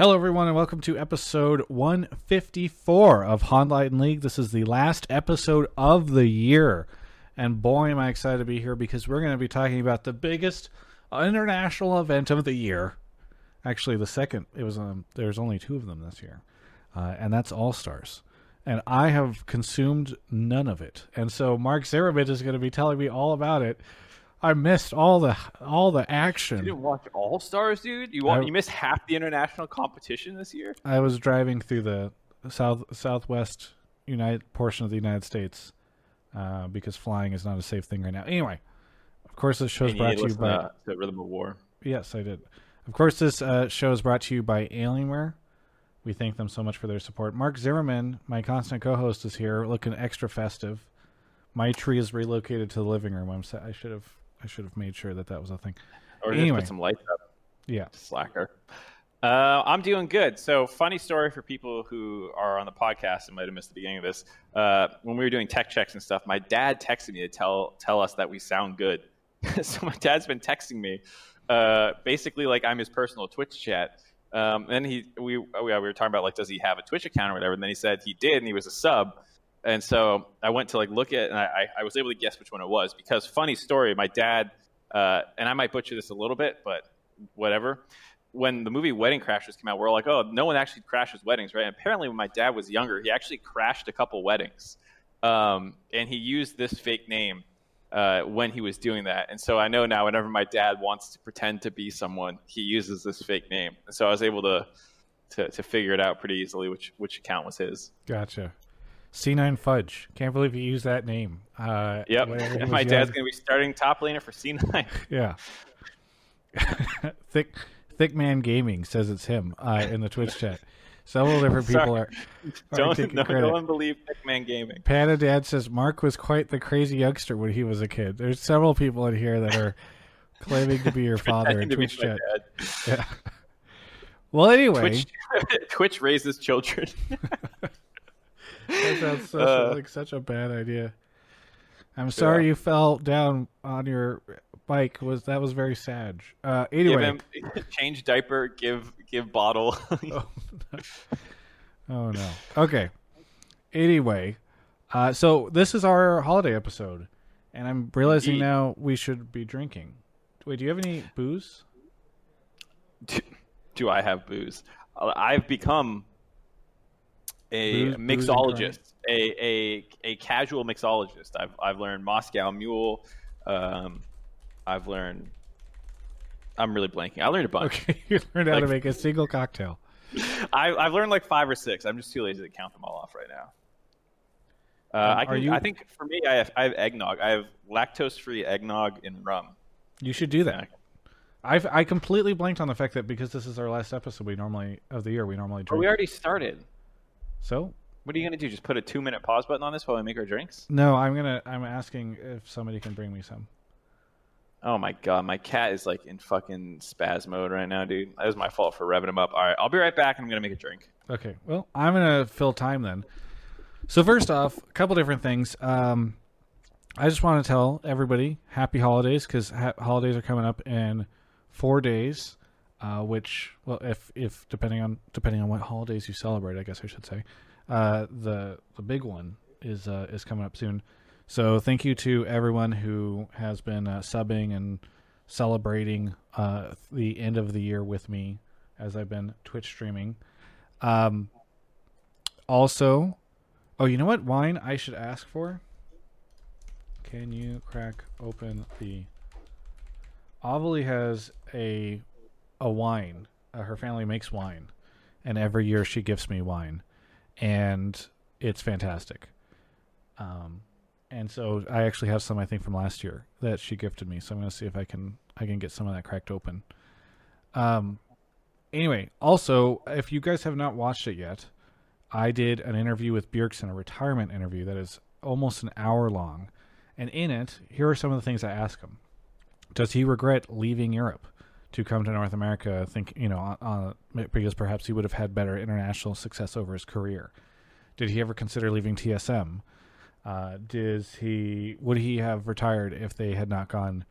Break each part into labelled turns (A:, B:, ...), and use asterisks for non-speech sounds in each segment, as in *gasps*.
A: Hello, everyone, and welcome to episode 154 of Hotline League. This is the last episode of the year, and boy, am I excited to be here because we're going to be talking about the biggest international event of the year. Actually, the second. It was um, there's only two of them this year, uh, and that's All Stars. And I have consumed none of it, and so Mark Zarabit is going to be telling me all about it. I missed all the all the action.
B: You didn't watch All Stars, dude. You want,
A: I-
B: you missed half the international competition this year.
A: I was driving through the south southwest United portion of the United States uh, because flying is not a safe thing right now. Anyway, of course, this show is brought to you by
B: to, to Rhythm of War.
A: yes, I did. Of course, this uh, show is brought to you by Alienware. We thank them so much for their support. Mark Zimmerman, my constant co-host, is here, looking extra festive. My tree is relocated to the living room. I'm I should have I should have made sure that that was a thing.
B: Or
A: Anyway.
B: just put some lights up,
A: Yeah.
B: slacker. Uh, I'm doing good. So, funny story for people who are on the podcast and might have missed the beginning of this. Uh, when we were doing tech checks and stuff, my dad texted me to tell tell us that we sound good. *laughs* so my dad's been texting me, uh, basically like I'm his personal Twitch chat. Um, and he we we were talking about like does he have a Twitch account or whatever. And then he said he did, and he was a sub. And so I went to like look at, and I, I- was able to guess which one it was because funny story. My dad, uh, and I might butcher this a little bit, but whatever. When the movie Wedding Crashers came out, we're like, oh, no one actually crashes weddings, right? And apparently, when my dad was younger, he actually crashed a couple weddings, um, and he used this fake name uh, when he was doing that. And so I know now, whenever my dad wants to pretend to be someone, he uses this fake name. And so I was able to to, to figure it out pretty easily which which account was his.
A: Gotcha. C9 Fudge. Can't believe you used that name. Uh,
B: Yep.
A: whenever he *laughs*
B: And my dad's going to be starting top laner for C9. *laughs*
A: Yeah. *laughs* thick Thick Man Gaming says it's him uh, in the Twitch chat. Several different people are, are
B: Don't
A: taking
B: no,
A: credit.
B: no one believe Thickman Gaming.
A: Panda Dad says Mark was quite the crazy youngster when he was a kid. There's several people in here that are claiming to be your father in
B: Pretending to be
A: Twitch chat. Yeah. Well, anyway,
B: Twitch, Twitch raises children.
A: That sounds so,
B: Uh,
A: like such a bad idea. I'm sorry you fell down on your bike. Was that was very sad. Uh, anyway,
B: him *laughs* change diaper. Give give bottle. *laughs* *laughs*
A: Oh no. Okay. Anyway, uh, so this is our holiday episode, and I'm realizing
B: Indeed.
A: now we should be drinking. Wait, do you have any booze?
B: do, do I have booze? Uh, I've become a
A: Booze- booze and
B: mixologist, a, a a casual mixologist. I've I've learned Moscow Mule. Um, I've learned. I'm really blanking. I learned a bunch.
A: Okay, *laughs* you learned how to make a single cocktail. *laughs*
B: I, I've learned like five or six. I'm just too lazy to count them all off right now. Uh,
A: Um,
B: I,
A: are
B: can,
A: you-
B: I think for me, I have, I have eggnog. I have lactose-free eggnog and rum.
A: You should do that. I've I completely blanked on the fact that because this is our last episode, we normally of the year, we normally
B: But
A: drink.
B: we already started.
A: So
B: What are you gonna do? Just put a two-minute pause button on this while we make our drinks?
A: no, I'm gonna I'm asking if somebody can bring me some.
B: Oh my god, my cat is like in fucking spaz mode right now, dude. That was my fault for revving him up. All right, I'll be right back. and I'm gonna make a drink.
A: Okay. Well, I'm gonna fill time then. So first off, a couple different things. Um, I just want to tell everybody happy holidays because ha- holidays are coming up in four days. Uh, which, well, if if depending on depending on what holidays you celebrate, I guess I should say, uh, the the big one is uh, is coming up soon. So thank you to everyone who has been uh, subbing and celebrating uh, the end of the year with me as I've been Twitch streaming. Um, also, oh, you know what wine I should ask for? Can you crack open the? Avali has a a wine. Uh, her family makes wine, and every year she gifts me wine, and it's fantastic. Um, and so I actually have some I think from last year that she gifted me. So I'm gonna see if I can I can get some of that cracked open. Um, anyway, also, if you guys have not watched it yet, I did an interview with Bjergsen, a retirement interview that is almost an hour long. And in it, here are some of the things I ask him. Does he regret leaving Europe to come to North America? Think you know, on, on, because perhaps he would have had better international success over his career. Did he ever consider leaving TSM? Uh, does he would he have retired if they had not gone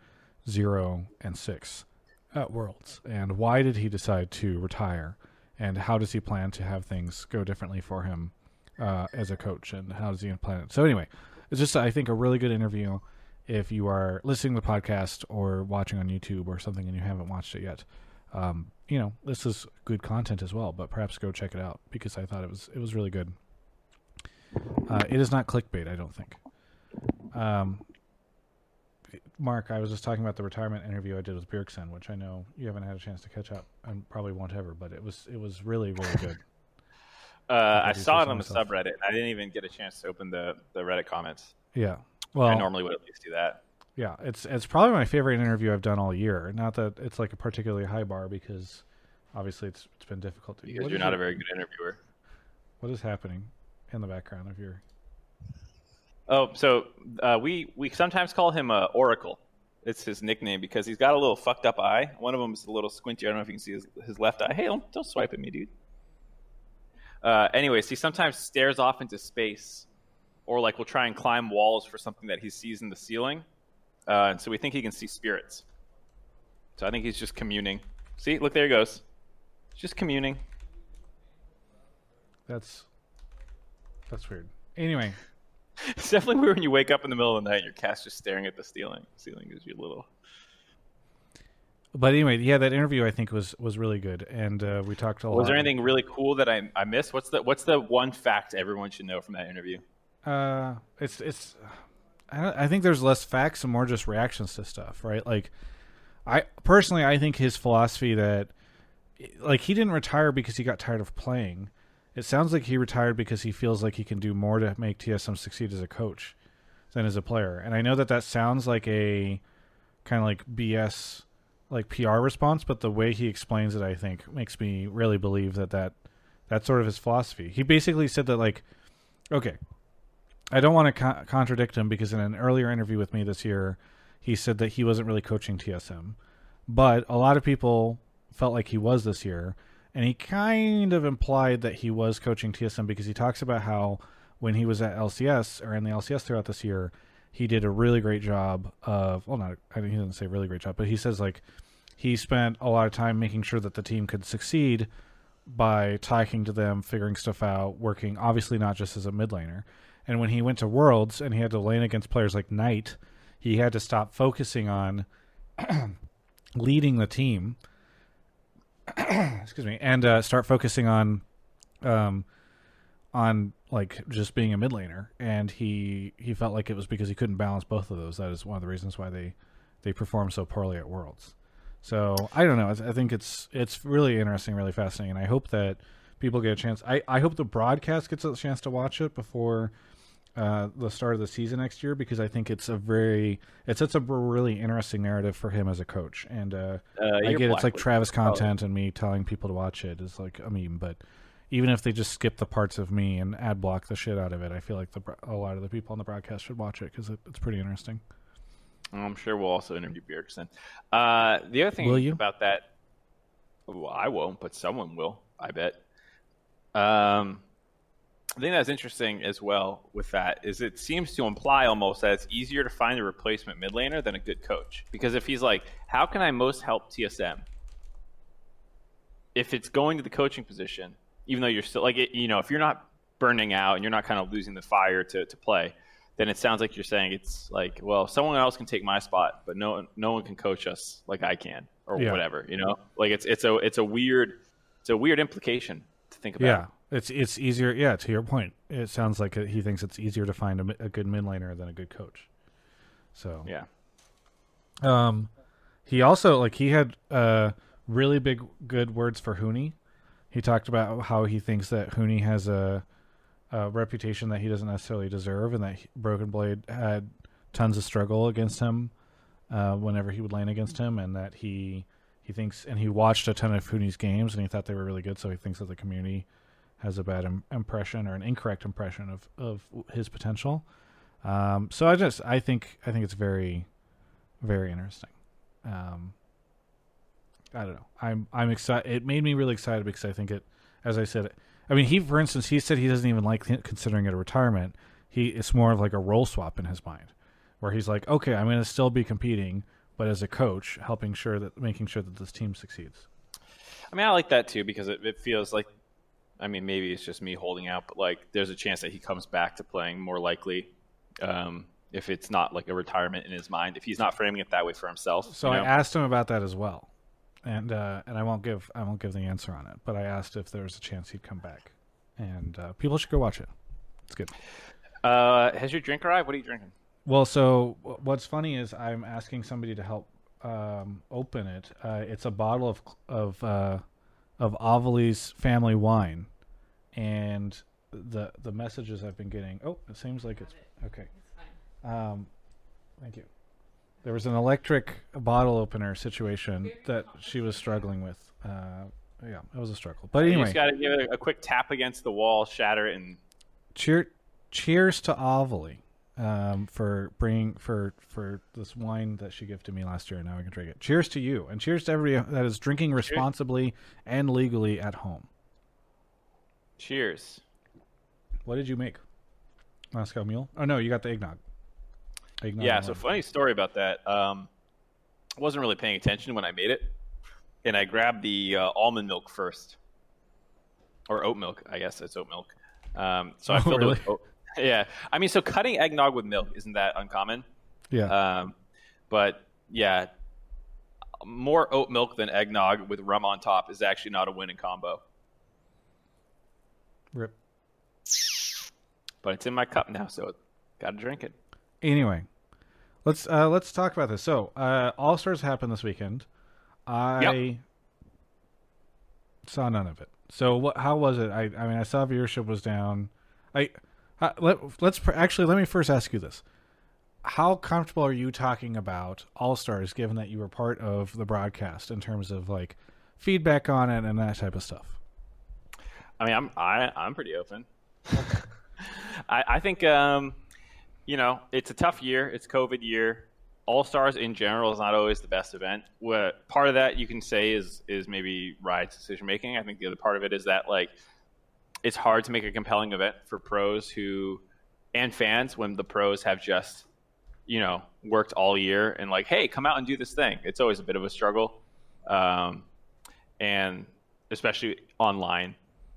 A: zero and six at Worlds? And why did he decide to retire and how does he plan to have things go differently for him uh, as a coach, and how does he plan it? So anyway, it's just I think a really good interview. If you are listening to the podcast or watching on YouTube or something and you haven't watched it yet, um, you know this is good content as well. But perhaps go check it out because I thought it was it was really good. Uh, it is not clickbait, I don't think. Um, Mark, I was just talking about the retirement interview I did with Bjergsen, which I know you haven't had a chance to catch up and probably won't ever, but it was it was really really good. *laughs*
B: Uh, I saw it on the subreddit. And I didn't even get a chance to open the, the Reddit comments.
A: Yeah, well,
B: I normally would at least do that.
A: Yeah, it's it's probably my favorite interview I've done all year. Not that it's like a particularly high bar because obviously it's it's been difficult to.
B: Because you're not a very good interviewer.
A: What is happening in the background of your?
B: Oh, so uh, we we sometimes call him uh, Oracle. It's his nickname because he's got a little fucked up eye. One of them is a little squinty. I don't know if you can see his, his left eye. Hey, don't, don't swipe at me, dude. Uh, anyways, he sometimes stares off into space, or like will try and climb walls for something that he sees in the ceiling. Uh, and so we think he can see spirits. So I think he's just communing. See, look there he goes. Just communing.
A: That's that's weird. Anyway, *laughs*
B: it's definitely weird when you wake up in the middle of the night and your cat's just staring at the ceiling. Ceiling is your little.
A: But anyway, yeah, that interview I think was was really good, and uh, we talked a
B: was
A: lot.
B: Was there anything really cool that I I missed? What's the What's the one fact everyone should know from that interview?
A: Uh, it's it's. I, I think there's less facts and more just reactions to stuff, right? Like, I personally I think his philosophy that, like, he didn't retire because he got tired of playing. It sounds like he retired because he feels like he can do more to make TSM succeed as a coach than as a player. And I know that that sounds like a kind of like BS like PR response, but the way he explains it, I think, makes me really believe that that that's sort of his philosophy. He basically said that like, okay, I don't want to co- contradict him because in an earlier interview with me this year, he said that he wasn't really coaching TSM, but a lot of people felt like he was this year, and he kind of implied that he was coaching TSM because he talks about how when he was at LCS or in the LCS throughout this year, he did a really great job of well, not I mean, he doesn't say really great job, but he says like he spent a lot of time making sure that the team could succeed by talking to them, figuring stuff out, working obviously not just as a mid laner. And when he went to Worlds and he had to lane against players like Knight, he had to stop focusing on *clears throat* leading the team. *clears throat* excuse me, and uh, start focusing on, um, on like just being a mid laner. And he he felt like it was because he couldn't balance both of those. That is one of the reasons why they they performed so poorly at Worlds. So I don't know. I think it's it's really interesting, really fascinating, and I hope that people get a chance. I I hope the broadcast gets a chance to watch it before uh, the start of the season next year because I think it's a very it sets up a really interesting narrative for him as a coach. And uh, uh, I get it's like Travis content, and me telling people to watch it is like a meme. But even if they just skip the parts of me and ad block the shit out of it, I feel like the, a lot of the people on the broadcast should watch it because it, it's pretty interesting.
B: I'm sure we'll also interview Bjergsen. Uh, the other thing about that, well, I won't, but someone will, I bet. Um, I think that's interesting as well with that is it seems to imply almost that it's easier to find a replacement mid laner than a good coach. Because if he's like, how can I most help TSM? If it's going to the coaching position, even though you're still like, it, you know, if you're not burning out and you're not kind of losing the fire to, to play, then it sounds like you're saying it's like, well, someone else can take my spot, but no, no one can coach us like I can or yeah. whatever, you know, like it's, it's a, it's a weird, it's a weird implication to think about.
A: Yeah. It's it's easier. Yeah, to your point, it sounds like he thinks it's easier to find a, a good mid laner than a good coach. So
B: yeah.
A: Um, he also like he had uh really big good words for Huni. He talked about how he thinks that Huni has a, a reputation that he doesn't necessarily deserve, and that he, Broken Blade had tons of struggle against him uh, whenever he would lane against him, and that he he thinks and he watched a ton of Huni's games and he thought they were really good, so he thinks that the community has a bad Im- impression or an incorrect impression of of his potential. Um, so I just I think I think it's very very interesting. Um, I don't know. I'm I'm excited. It made me really excited because I think it, as I said, I mean he for instance he said he doesn't even like considering it a retirement. He it's more of like a role swap in his mind, where he's like, okay, I'm going to still be competing, but as a coach, helping sure that making sure that this team succeeds.
B: I mean, I like that too because it, it feels like, I mean, maybe it's just me holding out, but like there's a chance that he comes back to playing more likely. Um, if it's not like a retirement in his mind, if he's not framing it that way for himself.
A: So
B: you
A: I asked him about that as well, and uh, and I won't give I won't give the answer on it, but I asked if there was a chance he'd come back, and uh, people should go watch it. It's good.
B: Uh, has your drink arrived? What are you drinking?
A: Well, so what's funny is I'm asking somebody to help um, open it. Uh, it's a bottle of of uh, of Avali's family wine, and the the messages I've been getting. Oh, it seems like it's okay. Um, thank you. There was an electric bottle opener situation that she was struggling with. Uh, yeah, it was a struggle. But anyway, You
B: just got to give it a, a quick tap against the wall, shatter it, and
A: cheer cheers to Avali um, for bringing for for this wine that she gave to me last year and now I can drink it. Cheers to you and cheers to everybody that is drinking responsibly and legally at home.
B: cheers.
A: What did you make? Moscow Mule? Oh no, you got the eggnog. Eggnog
B: Yeah, so funny story about that. Um, I wasn't really paying attention when I made it, and I grabbed the uh, almond milk first, or oat milk. I guess it's oat milk. Um, so I
A: Oh,
B: filled
A: really?
B: it with oat. *laughs* Yeah, I mean, so cutting eggnog with milk isn't that uncommon?
A: Yeah.
B: Um, but yeah, more oat milk than eggnog with rum on top is actually not a winning combo.
A: Rip.
B: But it's in my cup now, so got to drink it.
A: Anyway, let's uh, let's talk about this. So, uh, All Stars happened this weekend. I saw none of it. So, what? How was it? I I mean, I saw viewership was down. I uh, let let's pr- actually let me first ask you this: How comfortable are you talking about All Stars, given that you were part of the broadcast in terms of like feedback on it and that type of stuff?
B: I mean, I'm I, I'm pretty open. *laughs* I, I think um, you know it's a tough year. It's COVID year. All Stars in general is not always the best event. What part of that you can say is is maybe Riot's decision making. I think the other part of it is that like it's hard to make a compelling event for pros who and fans when the pros have just you know worked all year and like hey come out and do this thing. It's always a bit of a struggle, um, and especially online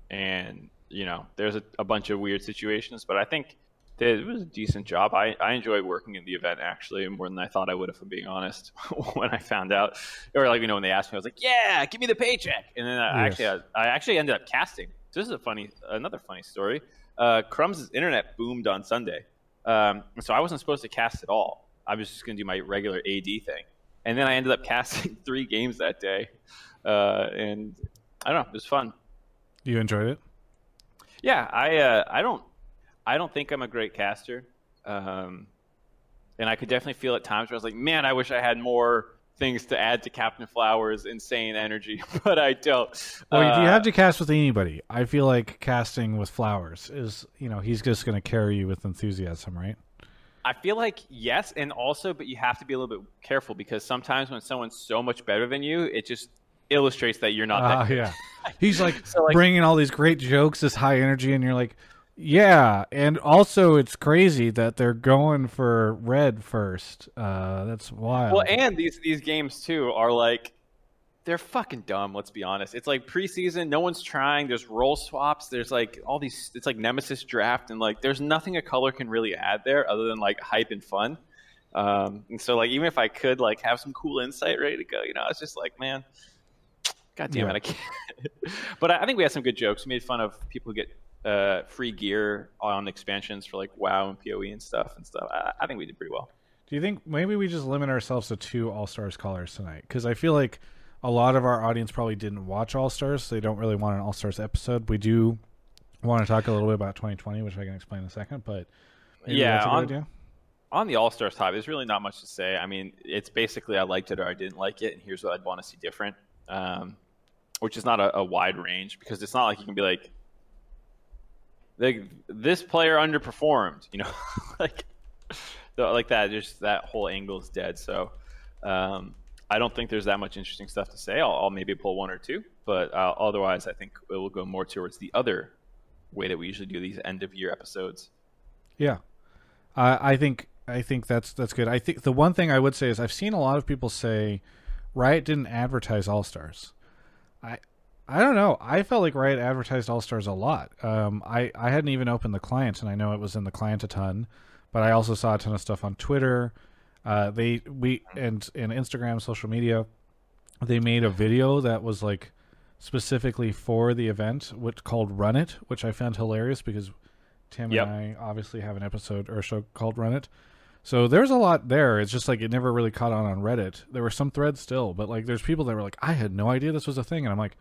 B: and you know there's a, a bunch of weird situations but i think that it was a decent job I, I enjoyed working in the event actually more than i thought i would if i'm being honest *laughs* when i found out or like you know when they asked me i was like yeah give me the paycheck and then i
A: Yes.
B: actually I, actually ended up casting this is a funny another funny story. Uh, Crumbz internet boomed on sunday. Um, so i wasn't supposed to cast at all. I was just going to do my regular ad thing. And then i ended up *laughs* casting three games that day. Uh, and i don't know it was fun.
A: You enjoyed it?
B: yeah, I uh, I don't I don't think I'm a great caster, um, and I could definitely feel at times where I was like, man, I wish I had more things to add to Captain Flowers' insane energy, *laughs* but I don't.
A: Well, if you
B: Uh,
A: have to cast with anybody, I feel like casting with Flowers is, you know, he's just going to carry you with enthusiasm, right?
B: I feel like yes, and also, but you have to be a little bit careful because sometimes when someone's so much better than you, it just illustrates that you're not that
A: Ah, yeah. *laughs* He's like
B: So, like-
A: bringing all these great jokes, this high energy, and you're like, yeah. And also, it's crazy that they're going for red first. Uh, that's wild.
B: Well, and these these games too are like they're fucking dumb. Let's be honest. It's like preseason. No one's trying. There's role swaps. There's like all these. It's like Nemesis draft, and like there's nothing a color can really add there other than like hype and fun. Um, and so like even if I could like have some cool insight ready to go, you know, it's just like man, god damn
A: Yeah.
B: it, I can't. *laughs* but I, I think we had some good jokes. We made fun of people who get uh, free gear on expansions for like WoW and Poe and stuff and stuff. I, I think we did pretty well.
A: Do you think maybe we just limit ourselves to two All Stars callers tonight? Because I feel like a lot of our audience probably didn't watch All Stars, so they don't really want an All Stars episode. We do want to talk a little bit about 2020, which I can explain in a second. But maybe
B: Yeah,
A: that's a good
B: on- on the All Stars topic, there's really not much to say. I mean, it's basically I liked it or I didn't like it, and here's what I'd want to see different, um, which is not a, a wide range because it's not like you can be like, like this player underperformed, you know, *laughs* like like that. Just that whole angle is dead. So um, I don't think there's that much interesting stuff to say. I'll, I'll maybe pull one or two, but uh, otherwise, I think it will go more towards the other way that we usually do these end of year episodes.
A: Yeah, I I think I think that's that's good. I think the one thing I would say is I've seen a lot of people say Riot didn't advertise All Stars. I I don't know. I felt like Riot advertised All Stars a lot. Um, I I hadn't even opened the client, and I know it was in the client a ton, but I also saw a ton of stuff on Twitter. Uh, they we and and Instagram, social media. They made a video that was like specifically for the event, which called Run It, which I found hilarious because Tim
B: Yep.
A: and I obviously have an episode or a show called Run It. So there's a lot there. It's just like it never really caught on on Reddit. There were some threads still, but like there's people that were like, I had no idea this was a thing, and I'm like,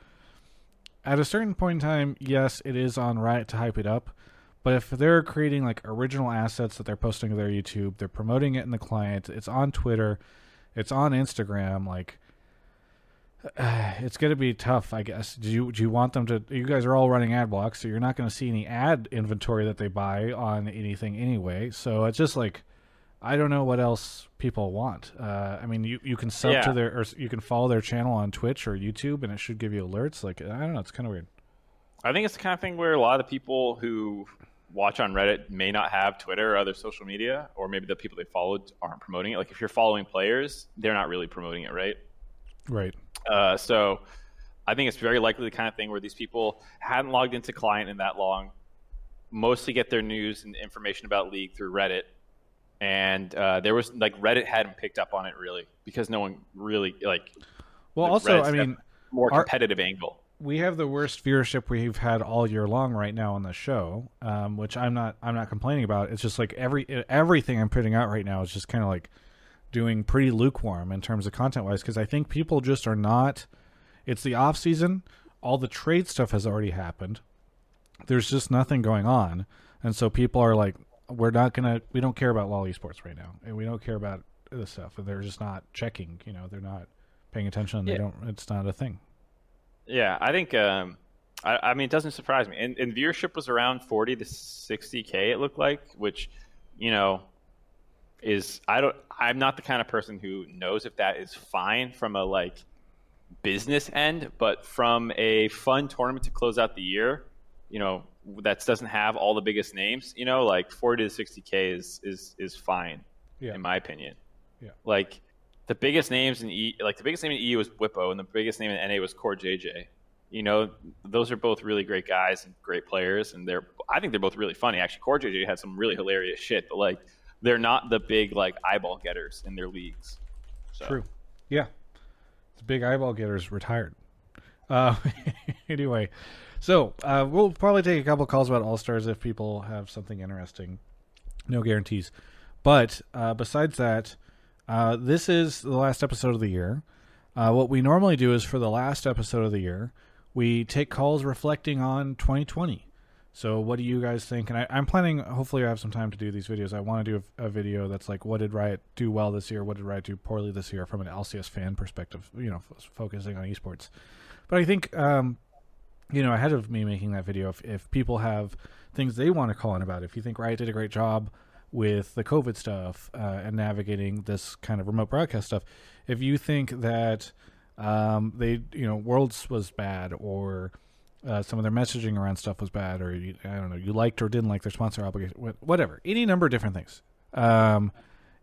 A: at a certain point in time, yes, it is on Riot to hype it up. But if they're creating like original assets that they're posting to their YouTube, they're promoting it in the client, it's on Twitter, it's on Instagram, like *sighs* it's going to be tough, I guess. Do you do you want them to? You guys are all running ad blocks, so you're not going to see any ad inventory that they buy on anything anyway. So it's just like I don't know what else people want. Uh, I mean, you you can sub
B: Yeah.
A: to their or you can follow their channel on Twitch or YouTube, and it should give you alerts. Like I don't know, it's kind of weird.
B: I think it's the kind of thing where a lot of the people who watch on Reddit may not have Twitter or other social media, or maybe the people they followed aren't promoting it. Like if you're following players, they're not really promoting it, right?
A: Right.
B: Uh, so I think it's very likely the kind of thing where these people hadn't logged into client in that long, mostly get their news and information about league through Reddit. And uh, there was like Reddit hadn't picked up on it really because no one really like
A: Well, also,
B: Reds
A: I mean,
B: more
A: Our-
B: competitive angle.
A: we have the worst viewership we've had all year long right now on the show, um, which I'm not I'm not complaining about. It's just like every everything I'm putting out right now is just kind of like doing pretty lukewarm in terms of content wise because I think people just are not. It's the off season. All the trade stuff has already happened. There's just nothing going on, and so people are like, "We're not gonna. We don't care about LoL esports right now, and we don't care about this stuff." They're just not checking. You know, they're not paying attention. They
B: Yeah.
A: don't. It's not a thing.
B: Yeah, I think. Um, I, I mean, it doesn't surprise me. And, and viewership was around forty to sixty k. It looked like, which, you know, is I don't. I'm not the kind of person who knows if that is fine from a like business end, but from a fun tournament to close out the year, you know, that doesn't have all the biggest names. You know, like forty to sixty k is is is fine,
A: Yeah.
B: in my opinion.
A: Yeah.
B: Like the biggest names in E, like the biggest name in EU was Whippo, and the biggest name in NA was CoreJJ. You know, those are both really great guys and great players, and they're I think they're both really funny. Actually, CoreJJ had some really hilarious shit, but like they're not the big like eyeball getters in their leagues. So,
A: True. Yeah. The big eyeball getters retired. Uh, *laughs* anyway, so uh, we'll probably take a couple calls about All Stars if people have something interesting. No guarantees. But uh, besides that, uh, this is the last episode of the year. Uh, what we normally do is for the last episode of the year, we take calls reflecting on 2020. So, what do you guys think? And I, I'm planning, hopefully, I have some time to do these videos. I want to do a, a video that's like, what did Riot do well this year? What did Riot do poorly this year from an LCS fan perspective, you know, f- focusing on esports. But I think, um, you know, ahead of me making that video, if, if people have things they want to call in about, if you think Riot did a great job with the COVID stuff uh, and navigating this kind of remote broadcast stuff, if you think that um, they, you know, Worlds was bad or uh, some of their messaging around stuff was bad, or you, I don't know, you liked or didn't like their sponsor obligation, whatever, any number of different things. Um,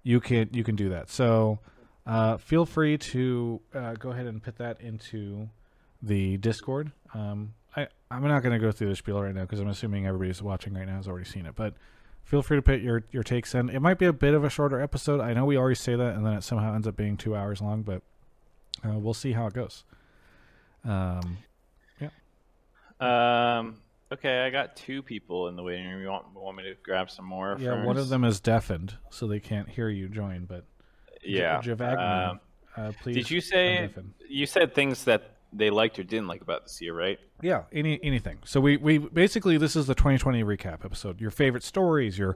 A: you can you can do that. So uh, feel free to uh, go ahead and put that into the Discord. Um, I I'm not going to go through the spiel right now because I'm assuming everybody's watching right now has already seen it, but. Feel free to put your, your takes in. It might be a bit of a shorter episode. I know we always say that, and then it somehow ends up being two hours long, but uh, we'll see how it goes. Um, yeah.
B: Um. Okay, I got two people in the waiting room. You want, want me to grab some more?
A: Yeah, one of them is deafened, so they can't hear you join. But
B: Yeah.
A: J- Javagna,
B: Um,
A: uh, please.
B: did you say you said things that they liked or didn't like about this year, right?
A: Yeah, any anything. So we we basically this is the 2020 recap episode. Your favorite stories, your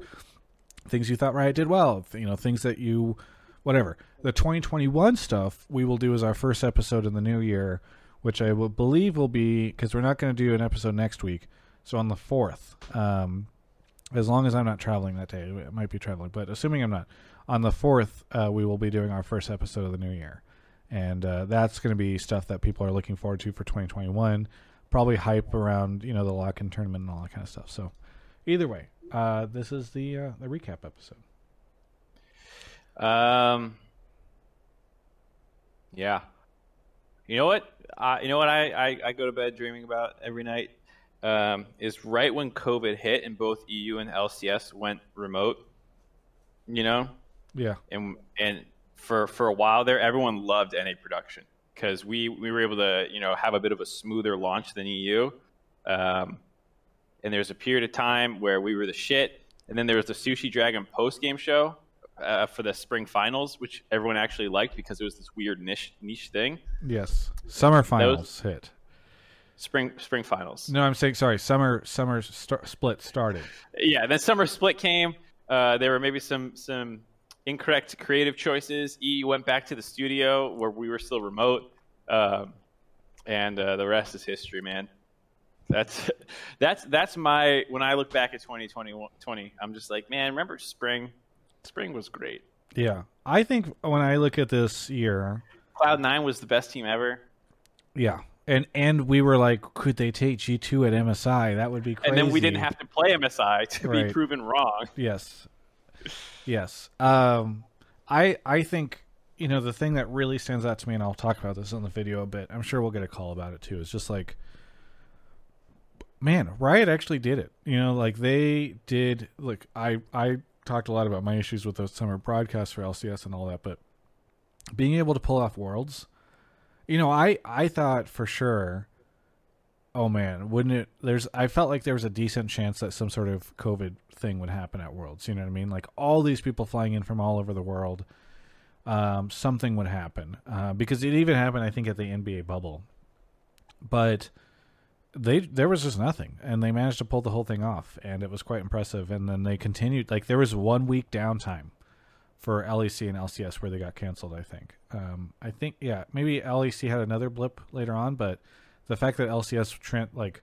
A: things you thought Riot did well, you know, things that you whatever. The 2021 stuff we will do as our first episode in the new year, which I will believe will be because we're not going to do an episode next week. So on the 4th, um, as long as I'm not traveling that day, I might be traveling, but assuming I'm not, on the 4th, uh, we will be doing our first episode of the new year. And uh, that's going to be stuff that people are looking forward to for 2021. Probably hype around, you know, the lock in tournament and all that kind of stuff. So, either way, uh, this is the uh, the recap episode.
B: Um. Yeah. You know what? Uh, you know what I, I, I go to bed dreaming about every night um, is right when COVID hit and both EU and LCS went remote. You know,
A: Yeah.
B: and and for for a while there, everyone loved NA production because we we were able to you know have a bit of a smoother launch than EU. Um, and there's a period of time where we were the shit, and then there was the Sushi Dragon post game show uh, for the spring finals, which everyone actually liked because it was this weird niche niche thing.
A: Yes. Summer finals hit.
B: Spring spring finals.
A: No, I'm saying sorry. Summer summer st- split started.
B: Yeah, then summer split came. Uh, there were maybe some some incorrect creative choices. E went back to the studio where we were still remote, um, and uh, the rest is history, man. That's *laughs* that's that's my when I look back at 2020, 20, I'm just like, man, remember spring? Spring was great.
A: Yeah. I think when I look at this year,
B: Cloud Nine was the best team ever,
A: yeah. And and we were like, could they take G two at MSI? That would be crazy.
B: and then we didn't have to play MSI to
A: Right.
B: be proven wrong.
A: Yes. Yes. Um I I think you know the thing that really stands out to me and I'll talk about this in the video a bit. I'm sure we'll get a call about it too. It's just like man, Riot actually did it. You know, like they did look I I talked a lot about my issues with the summer broadcast for LCS and all that, but being able to pull off worlds you know, I I thought for sure oh man, wouldn't it there's I felt like there was a decent chance that some sort of COVID thing would happen at Worlds. You know what I mean? Like all these people flying in from all over the world, um, something would happen. Uh, because it even happened I think at the NBA bubble. But they there was just nothing and they managed to pull the whole thing off and it was quite impressive and then they continued like there was one week downtime for LEC and LCS where they got canceled. I think. Um, I think yeah, maybe LEC had another blip later on, but the fact that LCS Trent like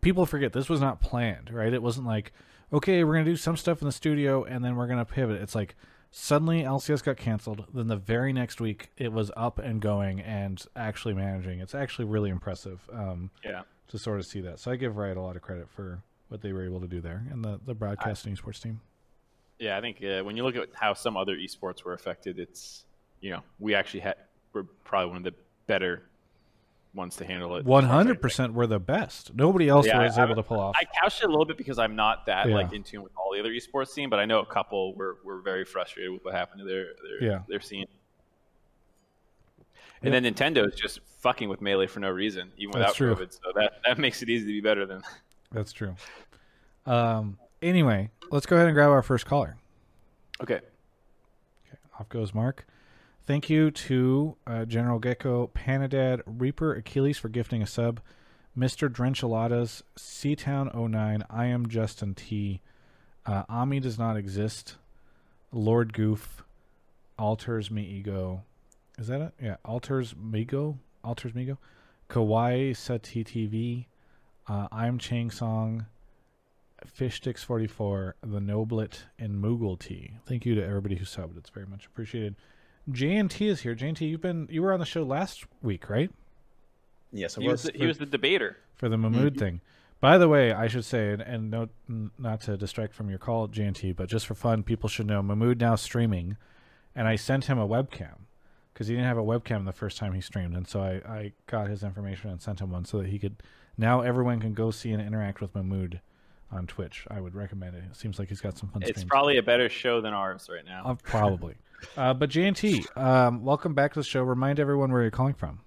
A: people forget this was not planned, right? It wasn't like okay, we're gonna do some stuff in the studio and then we're gonna pivot. It's like suddenly LCS got canceled. Then the very next week it was up and going and actually managing. It's actually really impressive um,
B: Yeah.
A: to sort of see that. So I give Riot a lot of credit for what they were able to do there and the the broadcasting esports team.
B: Yeah, I think uh, when you look at how some other esports were affected, it's you know we actually had we're probably one of the better ones to handle it.
A: One hundred percent were the best. Nobody else
B: Yeah,
A: was
B: I-
A: able to pull off.
B: I couched it a little bit because I'm not that
A: Yeah.
B: like in tune with all the other esports scene, but I know a couple were, were very frustrated with what happened to their their,
A: Yeah.
B: their scene. And then Nintendo is just fucking with melee for no reason, even without COVID. So that, that makes it easy to be better than. *laughs*
A: That's true. Um. Anyway, let's go ahead and grab our first caller.
B: Okay. Okay.
A: Off goes Mark. Thank you to uh, General Gecko, Panadad, Reaper, Achilles for gifting a sub, Mr. Drencheladas, Seatown09, I am Justin T, uh, Ami does not exist, Lord Goof, Alters Me Ego. Is that it? Yeah, Alters me Migo, Alters me Migo, Kawaii Sati TV, uh, I'm Chang Song, Fishtix44, The Noblet, and Moogle T. Thank you to everybody who subbed. It's very much appreciated. JNT is here. JNT, you've been you were on the show last week, right?
C: Yes, I
B: He was,
C: was.
B: the, he was the debater.
A: For the Mahmood thing. By the way, I should say, and, and no, n- not to distract from your call, JNT, but just for fun, people should know Mahmood now streaming, and I sent him a webcam because he didn't have a webcam the first time he streamed, and so I, I got his information and sent him one so that he could. Now everyone can go see and interact with Mahmood on Twitch. I would recommend it. It seems like he's got some fun
B: It's
A: streams.
B: probably a better show than ours right now.
A: Uh, probably. Uh, but JNT, um, welcome back to the show. Remind everyone where you're calling from.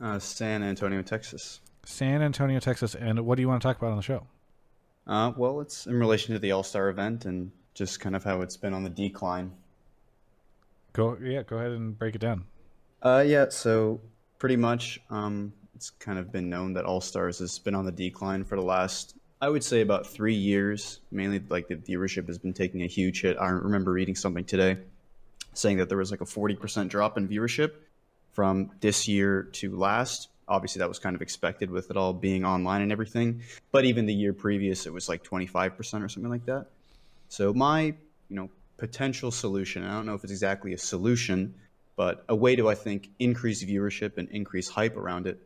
C: Uh, San Antonio, Texas.
A: San Antonio, Texas. And what do you want to talk about on the show?
C: Uh, well, it's in relation to the All Star event and just kind of how it's been on the decline.
A: Go, yeah, go ahead and break it down.
C: Uh, yeah, so pretty much, um, it's kind of been known that All Stars has been on the decline for the last, I would say, about three years. Mainly, like the viewership has been taking a huge hit. I remember reading something today saying that there was like a 40% drop in viewership from this year to last. Obviously, that was kind of expected with it all being online and everything. But even the year previous, it was like 25% or something like that. So my, you know, potential solution, I don't know if it's exactly a solution, but a way to I think increase viewership and increase hype around it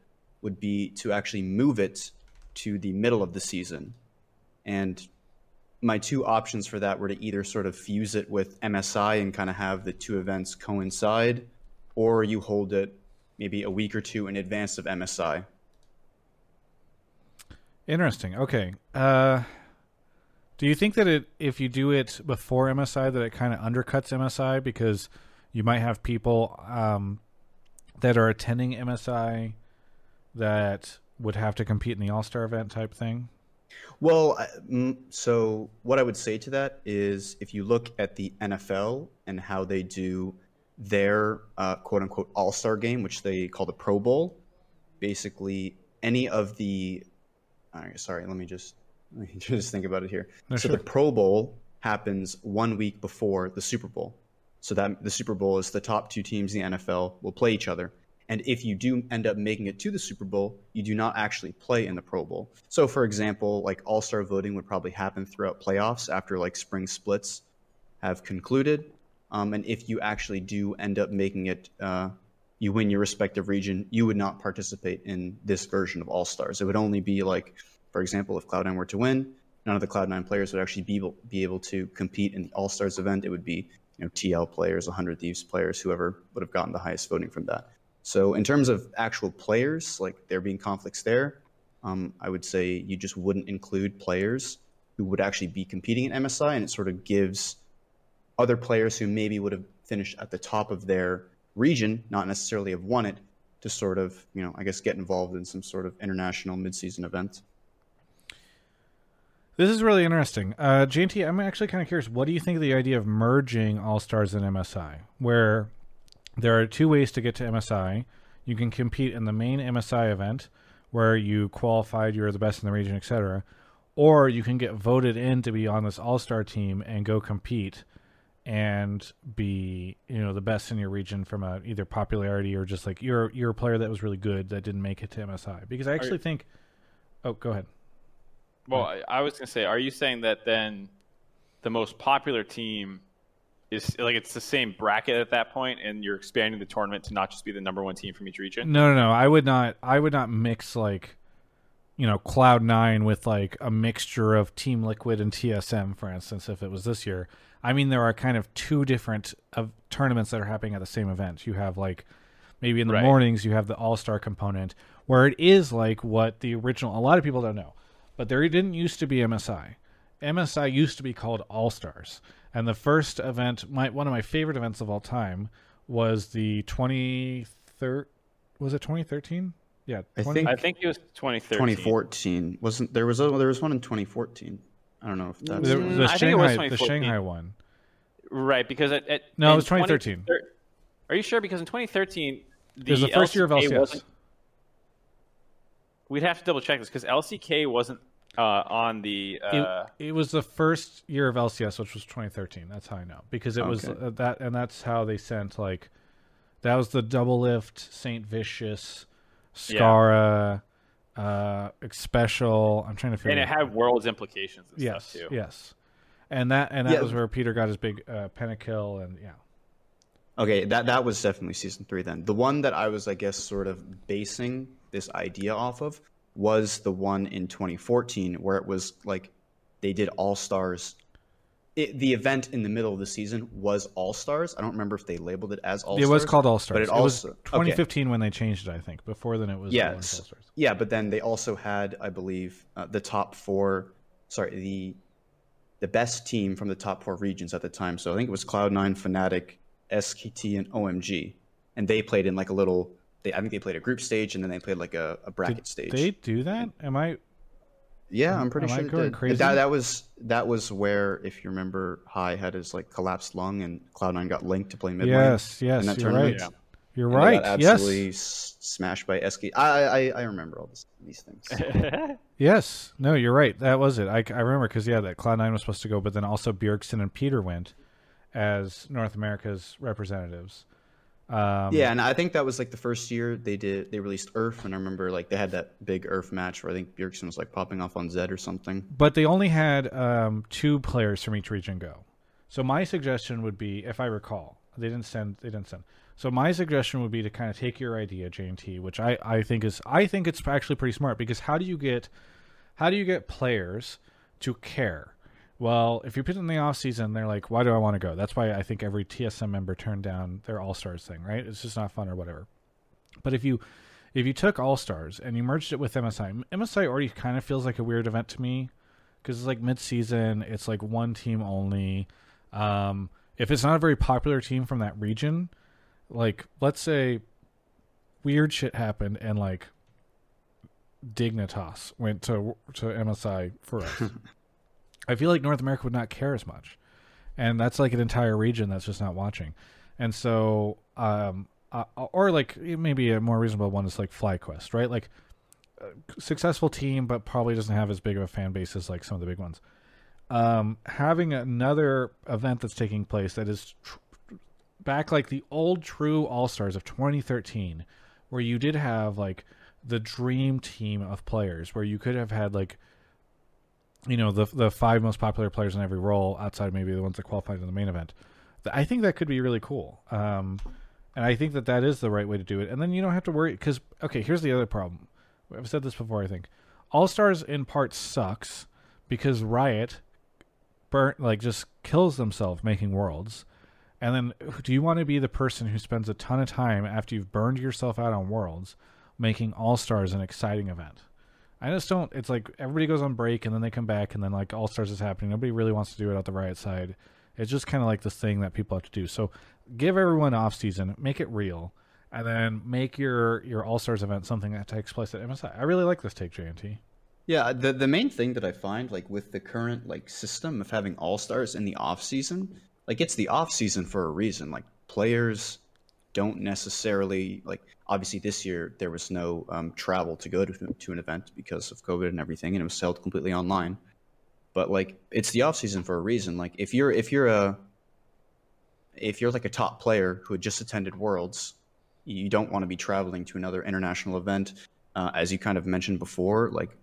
C: would be to actually move it to the middle of the season. And my two options for that were to either sort of fuse it with MSI and kind of have the two events coincide, or you hold it maybe a week or two in advance of MSI.
A: Interesting. Okay. Uh, do you think that it, if you do it before MSI, that it kind of undercuts MSI because you might have people um, that are attending MSI that would have to compete in the All Star event type thing?
C: Well, so what I would say to that is if you look at the NFL and how they do their uh, quote unquote All Star game, which they call the Pro Bowl, basically any of the. sorry, let me just *laughs* let me just think about it here. No, so sure. the Pro Bowl happens one week before the Super Bowl. So that the Super Bowl is the top two teams in the NFL will play each other. And if you do end up making it to the Super Bowl, you do not actually play in the Pro Bowl. So, for example, like All Star voting would probably happen throughout playoffs after like spring splits have concluded. Um, and if you actually do end up making it, uh, you win your respective region, you would not participate in this version of All Stars. It would only be like, for example, if Cloud9 were to win, none of the Cloud9 players would actually be able, be able to compete in the All Stars event. It would be you know, TL players, 100 Thieves players, whoever would have gotten the highest voting from that. So in terms of actual players, like there being conflicts there, um, I would say you just wouldn't include players who would actually be competing in MSI, and it sort of gives other players who maybe would have finished at the top of their region, not necessarily have won it, to sort of, you know, I guess get involved in some sort of international midseason event.
A: This is really interesting. Uh, I'm actually kind of curious. What do you think of the idea of merging All Stars and MSI, where there are two ways to get to MSI. You can compete in the main MSI event where you qualified, you're the best in the region, etc. Or you can get voted in to be on this all star team and go compete and be, you know, the best in your region from a either popularity or just like you're you're a player that was really good that didn't make it to MSI. Because I actually think Oh, go ahead.
B: Well, I was gonna say, are you saying that then the most popular team is like it's the same bracket at that point, and you're expanding the tournament to not just be the number one team from each region.
A: No, no, no. I would not. I would not mix like, you know, Cloud Nine with like a mixture of Team Liquid and TSM, for instance. If it was this year, I mean, there are kind of two different of tournaments that are happening at the same event. You have like maybe in the right. mornings you have the All Star component where it is like what the original. A lot of people don't know, but there didn't used to be MSI. MSI used to be called All Stars and the first event, my one of my favorite events of all time, was the 23rd. Was it 2013? Yeah,
C: 20, I think
B: I think it was 2013.
C: 2014 wasn't there was a, there was one in 2014. I don't know if that's
A: the, mm, the Shanghai the Shanghai one.
B: Right, because at, at
A: no, it was 2013. 20,
B: are you sure? Because in 2013,
A: the, was the first LCK year of LCS.
B: We'd have to double check this because LCK wasn't uh, on the. Uh...
A: It, it, was the first year of LCS, which was 2013. That's how I know because it okay. was uh, that, and that's how they sent like that was the Doublelift Saint Vicious, Scarra, yeah. uh, Special. I'm trying to figure.
B: And it had worlds implications. And
A: yes,
B: stuff
A: too. yes, and that and that yeah. was where Peter got his big uh, pentakill, and yeah.
C: Okay, that that was definitely season three. Then the one that I was, I guess, sort of basing this idea off of was the one in 2014 where it was like they did all stars. the event in the middle of the season was all stars. I don't remember if they labeled it as all. Stars.
A: It was called all stars. But it, it also, was 2015 okay. when they changed it. I think before then it was
C: yeah, yeah. But then they also had, I believe, uh, the top four. Sorry, the the best team from the top four regions at the time. So I think it was Cloud9, Fnatic, SKT, and OMG, and they played in like a little they I think they played a group stage and then they played like a, a bracket did stage.
A: They do that? Am I?
C: Yeah, I'm pretty am sure. Crazy? That that was that was where, if you remember, Hai had his like collapsed lung and Cloud9 got linked to play mid lane.
A: Yes, yes, you're tournament. right. Yeah. You're and right.
C: absolutely
A: yes.
C: smashed by SK. I, I I remember all this, these things. *laughs*
A: yes. No, you're right. That was it. I, I remember because yeah, that Cloud9 was supposed to go, but then also Bjergsen and Peter went as North America's representatives.
C: Um, yeah, and I think that was like the first year they did they released URF, and I remember like they had that big URF match where I think Bjergsen was like popping off on Zed or something.
A: But they only had um, two players from each region go. So my suggestion would be, if I recall, they didn't send they didn't send. So my suggestion would be to kind of take your idea, JT, which I, I think is I think it's actually pretty smart because how do you get how do you get players to care? Well, if you put in the off season, they're like, why do I want to go? That's why I think every TSM member turned down their All Stars thing, right? It's just not fun or whatever. But if you if you took All Stars and you merged it with MSI, MSI already kind of feels like a weird event to me because it's like mid season. It's like one team only. Um, if it's not a very popular team from that region, like let's say weird shit happened and like Dignitas went to to MSI for us. *laughs* I feel like North America would not care as much, and that's like an entire region that's just not watching, and so um, uh, or like maybe a more reasonable one is like FlyQuest, right? Like successful team, but probably doesn't have as big of a fan base as like some of the big ones. Um, having another event that's taking place that is tr- back like the old true All Stars of 2013, where you did have like the dream team of players, where you could have had like you know the the five most popular players in every role outside maybe the ones that qualified in the main event. I think that could be really cool. Um, and I think that that is the right way to do it. And then you don't have to worry because okay, here's the other problem. I've said this before. I think All Stars in part sucks because Riot burnt like just kills themselves making worlds. And then do you want to be the person who spends a ton of time after you've burned yourself out on worlds making All Stars an exciting event? I just don't. It's like everybody goes on break and then they come back and then like All Stars is happening. Nobody really wants to do it out the Riot side. It's just kind of like this thing that people have to do. So give everyone off season, make it real, and then make your your All Stars event something that takes place at MSI. I really like this take, JNT.
C: Yeah, the the main thing that I find like with the current like system of having All Stars in the off season, like it's the off season for a reason. Like players don't necessarily like obviously this year there was no um, travel to go to, to an event because of covid and everything and it was held completely online but like it's the off season for a reason like if you're if you're a if you're like a top player who had just attended Worlds, you don't want to be traveling to another international event. Uh, as you kind of mentioned before, like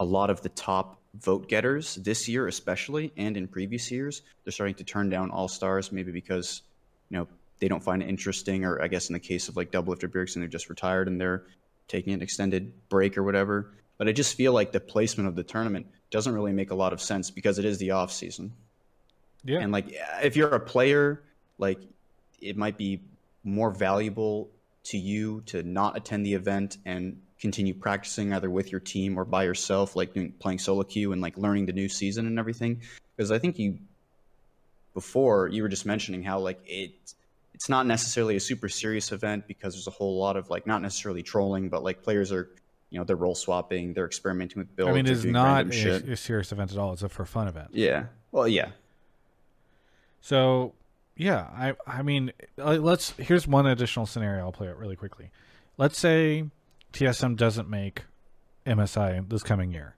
C: a lot of the top vote getters this year, especially, and in previous years, they're starting to turn down All Stars, maybe because you know they don't find it interesting, or I guess in the case of like Double Doublelifter Bjergsen, they're just retired and they're taking an extended break or whatever. But I just feel like the placement of the tournament doesn't really make a lot of sense because it is the off season. Yeah. And like if you're a player like it might be more valuable to you to not attend the event and continue practicing either with your team or by yourself, like doing, playing solo queue and like learning the new season and everything. Because I think you before you were just mentioning how like it it's not necessarily a super serious event because there's a whole lot of like not necessarily trolling, but like players are you know they're role swapping, they're experimenting with builds.
A: I mean, it's not a, a, serious event at all. It's a for fun event.
C: Yeah. Well, yeah.
A: So yeah, I I mean, uh, let's here's one additional scenario I'll play it really quickly. Let's say TSM doesn't make MSI this coming year.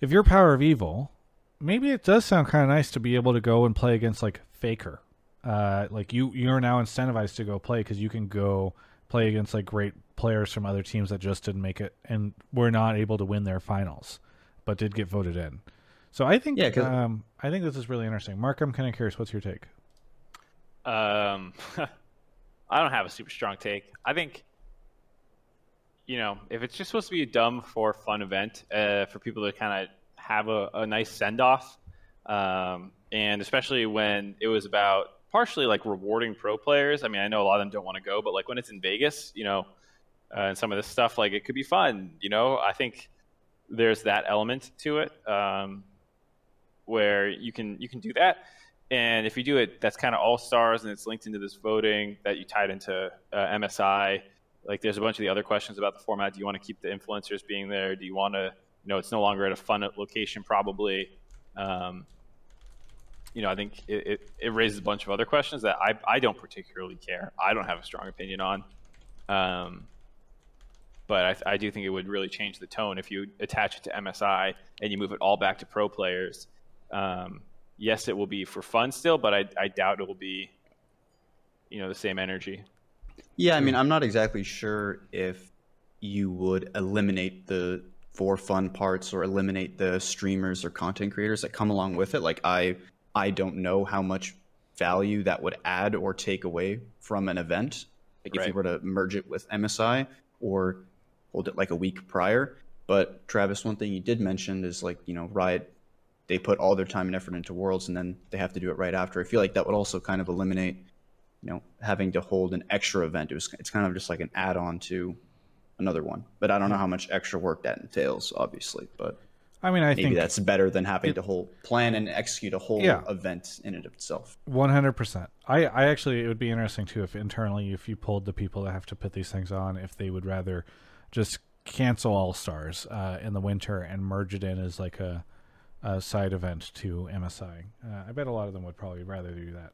A: If you're Power of Evil, maybe it does sound kind of nice to be able to go and play against like Faker. Uh, like you you're now incentivized to go play because you can go play against like great players from other teams that just didn't make it and were not able to win their finals, but did get voted in. So I think yeah, um, I think this is really interesting. Mark, I'm kind of curious. What's your take?
B: Um, *laughs* I don't have a super strong take. I think, you know, if it's just supposed to be a dumb for fun event uh, for people to kind of have a, a nice send off, um, and especially when it was about partially like rewarding pro players. I mean, I know a lot of them don't want to go, but like when it's in Vegas, you know, uh, and some of this stuff, like it could be fun. You know, I think there's that element to it um, where you can you can do that. And if you do it, that's kind of all stars, and it's linked into this voting that you tied into uh, MSI. Like, there's a bunch of the other questions about the format. Do you want to keep the influencers being there? Do you want to, you know, it's no longer at a fun location, probably. Um, you know, I think it, it, it, raises a bunch of other questions that I, I don't particularly care. I don't have a strong opinion on. Um, but I, I, do think it would really change the tone if you attach it to MSI and you move it all back to pro players. Um, yes, it will be for fun still, but I, I doubt it will be, you know, the same energy.
C: Yeah, I mean, I'm not exactly sure if you would eliminate the for fun parts or eliminate the streamers or content creators that come along with it. Like I I don't know how much value that would add or take away from an event. Like if right. you were to merge it with MSI or hold it like a week prior. But Travis, one thing you did mention is like, you know, Riot they put all their time and effort into Worlds, and then they have to do it right after. I feel like that would also kind of eliminate you know having to hold an extra event. It was it's kind of just like an add-on to another one. But I don't know how much extra work that entails, obviously. But
A: I mean, I
C: maybe
A: think
C: that's better than having to whole plan and execute a whole
A: Yeah.
C: event in and of itself.
A: One hundred percent. I, I actually it would be interesting too if internally if you pulled the people that have to put these things on if they would rather just cancel All Stars uh, in the winter and merge it in as like a, a side event to MSI. Uh, I bet a lot of them would probably rather do that.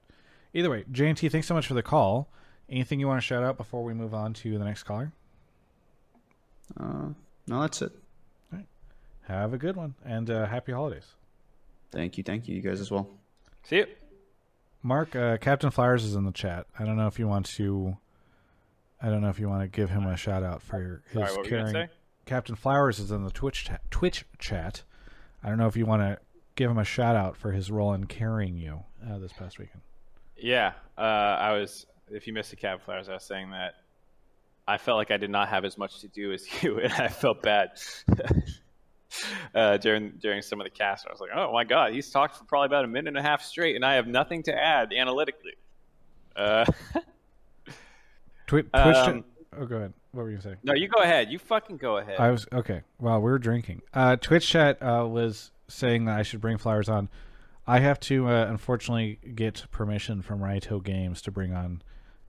A: Either way, JNT, thanks so much for the call. Anything you want to shout out before we move on to the next caller?
C: Uh, no, that's it.
A: Have a good one and uh, happy holidays.
C: Thank you, thank you, you guys as well.
B: See you.
A: Mark, uh, Captain Flowers is in the chat. I don't know if you want to. I don't know if you want to give him a shout out for his
B: Sorry, what were you
A: caring.
B: say?
A: Captain Flowers is in the Twitch chat, Twitch chat. I don't know if you want to give him a shout out for his role in carrying you uh, this past weekend.
B: Yeah, uh, I was. If you missed the cab flowers, I was saying that I felt like I did not have as much to do as *laughs* you, and I felt bad *laughs* *laughs* uh, during during some of the cast. I was like, oh my god, he's talked for probably about a minute and a half straight, and I have nothing to add analytically. Uh,
A: Twi- *laughs* Twitch.
B: Um.
A: Oh, go ahead. What were you saying?
B: no, you go ahead. You fucking go ahead.
A: I was okay. Well, we were drinking. Uh, Twitch chat uh, was saying that I should bring flowers on. I have to uh, unfortunately get permission from Riot Games to bring on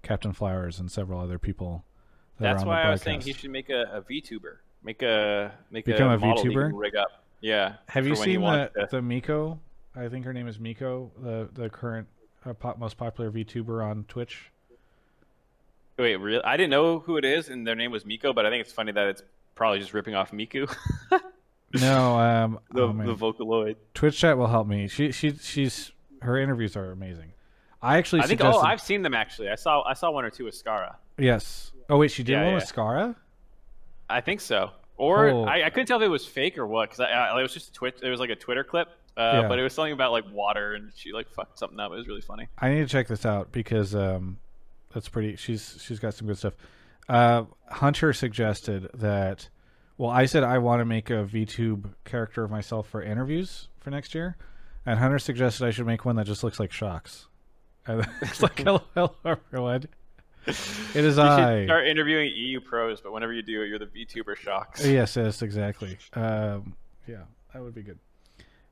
A: Captain Flowers and several other people. That are
B: That's why I was saying he should make a, a VTuber. Make a make
A: Become
B: a,
A: a
B: you
A: VTuber?
B: rig up. Yeah.
A: Have you seen the
B: to-
A: the Miko? I think her name is Miko, the the current uh, pop, most popular VTuber on Twitch.
B: Wait, really? I didn't know who it is, and their name was Miko, but I think it's funny that it's probably just ripping off Miku, *laughs*
A: No, um, *laughs*
B: the,
A: oh,
B: the Vocaloid.
A: Twitch chat will help me. She she she's her interviews are amazing. I actually
B: I think oh I've seen them actually. I saw I saw one or two with Scarra.
A: yes. Oh wait, she did
B: Yeah,
A: one
B: yeah.
A: with Scarra.
B: I think so. Or
A: Oh.
B: I, I couldn't tell if it was fake or what because it was just a Twitch. It was like a Twitter clip, uh,
A: Yeah.
B: but it was something about like water, and she like fucked something up. It was really funny.
A: I need to check this out because um, that's pretty. She's she's got some good stuff. Uh, Hunter suggested that. Well, I said I want to make a VTube character of myself for interviews for next year, and Hunter suggested I should make one that just looks like Sjokz. And *laughs* it's like *laughs* hello, hello everyone. *laughs* It is
B: You
A: I.
B: start interviewing EU pros, but whenever you do it, you're the VTuber Sjokz.
A: Yes, yes, exactly. Um, yeah, that would be good.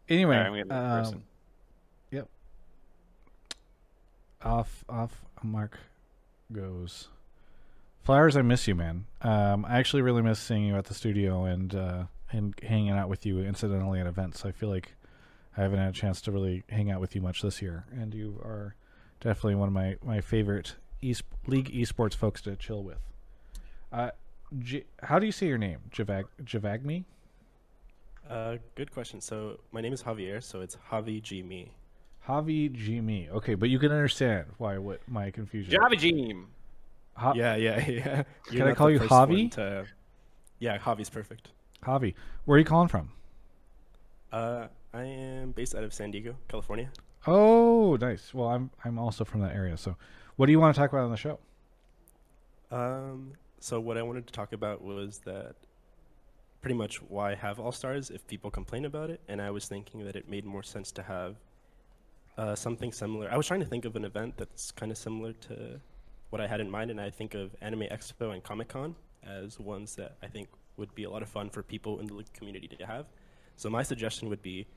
A: Anyway,
B: Alright, I'm gonna get that
A: um, yep. Off, off. Mark goes. Flowers, I miss you, man. Um, I actually really miss seeing you at the studio and uh, and hanging out with you incidentally at events. I feel like I haven't had a chance to really hang out with you much this year, and you are definitely one of my my favorite e- league esports folks to chill with. Uh, J- how do you say your name? Javag Javagme?
D: Uh, good question. So my name is Javier, so it's Javi G Me.
A: Javi G me. Okay, but you can understand why what my confusion.
B: Java Gene.
A: Ha-
D: yeah, yeah, *laughs* yeah.
A: Can I call you Javi?
D: To... Yeah, Javi's perfect.
A: Javi. Where are you calling from?
D: Uh, I am based out of San Diego, California.
A: Oh, nice. Well, I'm I'm also from that area. So, what do you want to talk about on the show?
D: Um, so what I wanted to talk about was that pretty much why have All Stars if people complain about it, and I was thinking that it made more sense to have uh, something similar. I was trying to think of an event that's kind of similar to what I had in mind, and I think of Anime Expo and Comic Con as ones that I think would be a lot of fun for people in the community to have. So my suggestion would be,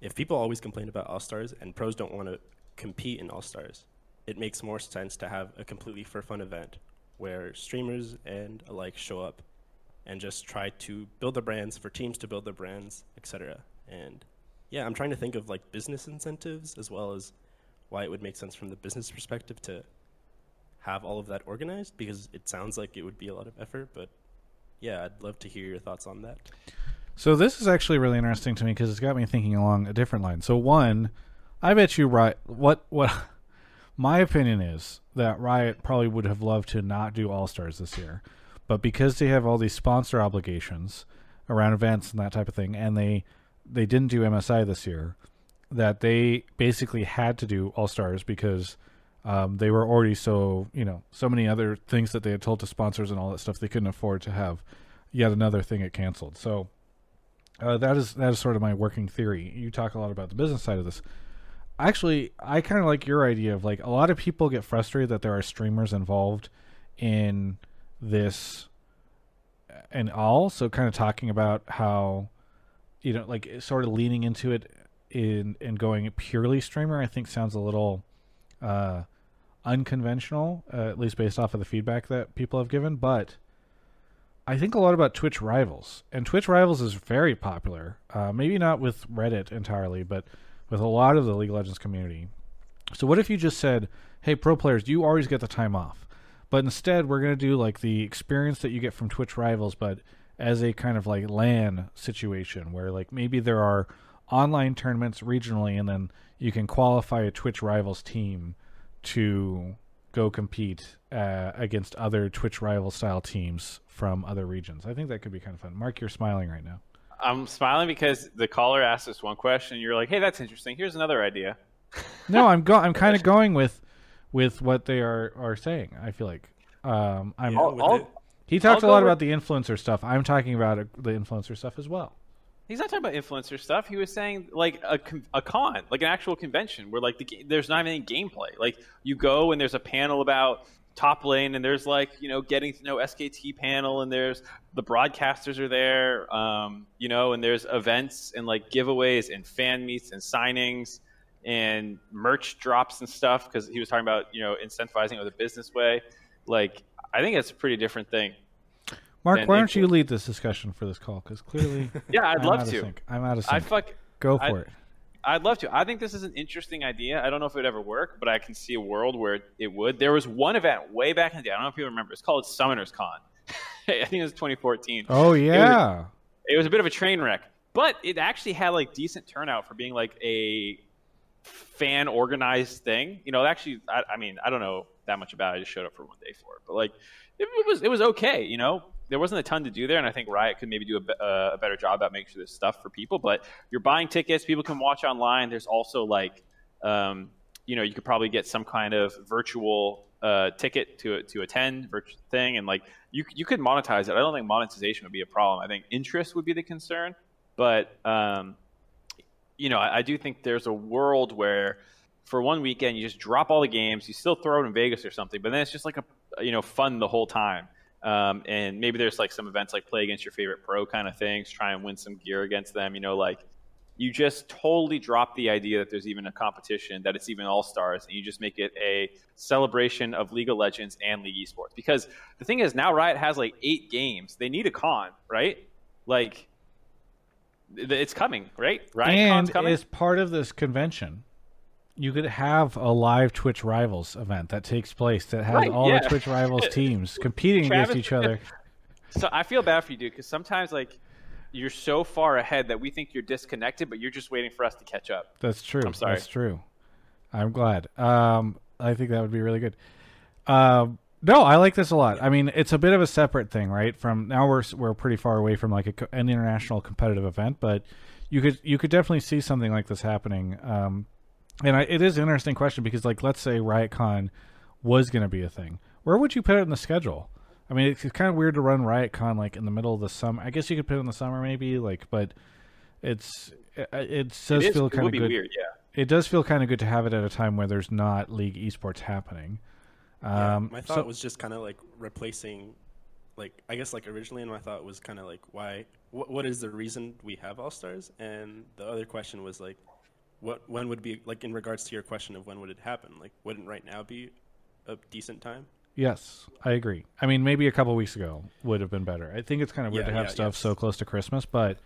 D: if people always complain about All Stars and pros don't want to compete in All Stars, it makes more sense to have a completely for fun event where streamers and alike show up and just try to build their brands for teams to build their brands, etc. And yeah, I'm trying to think of like business incentives as well as why it would make sense from the business perspective to have all of that organized because it sounds like it would be a lot of effort, but yeah, I'd love to hear your thoughts on that.
A: So this is actually really interesting to me because it's got me thinking along a different line. So one, I bet you right. What what my opinion is that Riot probably would have loved to not do All Stars this year, but because they have all these sponsor obligations around events and that type of thing, and they they didn't do MSI this year, that they basically had to do All Stars because um, they were already so you know so many other things that they had told to sponsors and all that stuff they couldn't afford to have yet another thing it canceled. So uh, that is that is sort of my working theory. You talk a lot about the business side of this. Actually, I kind of like your idea of like a lot of people get frustrated that there are streamers involved in this and all. So, kind of talking about how you know, like sort of leaning into it in and going purely streamer. I think sounds a little uh, unconventional, uh, at least based off of the feedback that people have given. But I think a lot about Twitch Rivals, and Twitch Rivals is very popular. Uh, maybe not with Reddit entirely, but with a lot of the League of Legends community. So what if you just said, "Hey, pro players, you always get the time off, but instead we're going to do like the experience that you get from Twitch Rivals, but as a kind of like LAN situation where like maybe there are online tournaments regionally, and then you can qualify a Twitch Rivals team to go compete uh, against other Twitch rival style teams from other regions. I think that could be kind of fun. Mark, you're smiling right now.
B: I'm smiling because the caller asked us one question. You're like, "Hey, that's interesting. Here's another idea." *laughs*
A: no, I'm go- I'm kind of going with with what they are are saying. I feel like um, I'm.
D: Yeah, with
B: I'll-
A: he talked
B: I'll
A: a lot
B: go
A: about the influencer stuff. I'm talking about uh, the influencer stuff as well.
B: He's not talking about influencer stuff. He was saying like a, con- a con, like an actual convention where like the, ga- there's not even any gameplay. Like you go and there's a panel about top lane, and there's like you know getting to know SKT panel, and there's the broadcasters are there, um, you know, and there's events and like giveaways and fan meets and signings and merch drops and stuff because he was talking about you know incentivizing it with a business way. Like I think it's a pretty different thing.
A: Mark, why don't you lead this discussion for this call? Because clearly, *laughs*
B: Yeah, I'd
A: I'm
B: love to.
A: sync. I'm out of sync I
B: fuck.
A: Go for
B: I-
A: it.
B: I'd love to. I think this is an interesting idea. I don't know if it would ever work, but I can see a world where it would. There was one event way back in the day. I don't know if you remember. It's called Summoners Con. *laughs* I think it was 2014.
A: Oh yeah,
B: It was a bit of a train wreck, but it actually had like decent turnout for being like a fan organized thing. You know, actually, I, I mean, I don't know that much about it. I just showed up for one day for it, but like, it, it was it was okay. You know, there wasn't a ton to do there, and I think Riot could maybe do a, uh, a better job about making sure there's stuff for people. But you're buying tickets, people can watch online. There's also like, um, you know, you could probably get some kind of virtual uh, ticket to to attend virtual thing, and like you you could monetize it. I don't think monetization would be a problem. I think interest would be the concern, but um, you know, I, I do think there's a world where for one weekend you just drop all the games, you still throw it in Vegas or something, but then it's just like a you know fun the whole time. Um, and maybe there's like some events like play against your favorite pro kind of things, try and win some gear against them. You know, like you just totally drop the idea that there's even a competition, that it's even all stars, and you just make it a celebration of League of Legends and League Esports. Because the thing is, now Riot has like eight games. They need a con, right? Like it's coming, right? Riot Con's
A: and
B: coming.
A: as part of this convention, you could have a live Twitch Rivals event that takes place that has
B: Right,
A: all
B: yeah.
A: the Twitch Rivals *laughs* teams competing against each other. *laughs*
B: So I feel bad for you, dude, because sometimes like you're so far ahead that we think you're disconnected, but you're just waiting for us to catch up.
A: That's true.
B: I'm sorry.
A: That's true. I'm glad. Um, I think that would be really good. Um, no, I like this a lot. I mean, it's a bit of a separate thing, right? From now we're we're pretty far away from like a, an international competitive event, but you could you could definitely see something like this happening. Um, and I, it is an interesting question because, like, let's say RiotCon was going to be a thing, where would you put it in the schedule? I mean, it's, kind of weird to run RiotCon like in the middle of the summer. I guess you could put it in the summer, maybe, like, but it's it, it does
B: It, is,
A: feel kind of good
B: weird, yeah.
A: it does feel kind of good to have it at a time where there's not league esports happening.
D: Yeah,
A: Um,
D: my thought
A: so-
D: was just kind of like replacing, like I guess like originally and my thought was kind of like why, what, what is the reason we have all stars? And the other question was like, what when would be like in regards to your question of when would it happen? Like, wouldn't right now be a decent time?
A: yes, I agree. I mean, maybe a couple weeks ago would have been better. I think it's kind of weird
D: Yeah,
A: to have
D: yeah,
A: stuff
D: yes.
A: so close to Christmas, but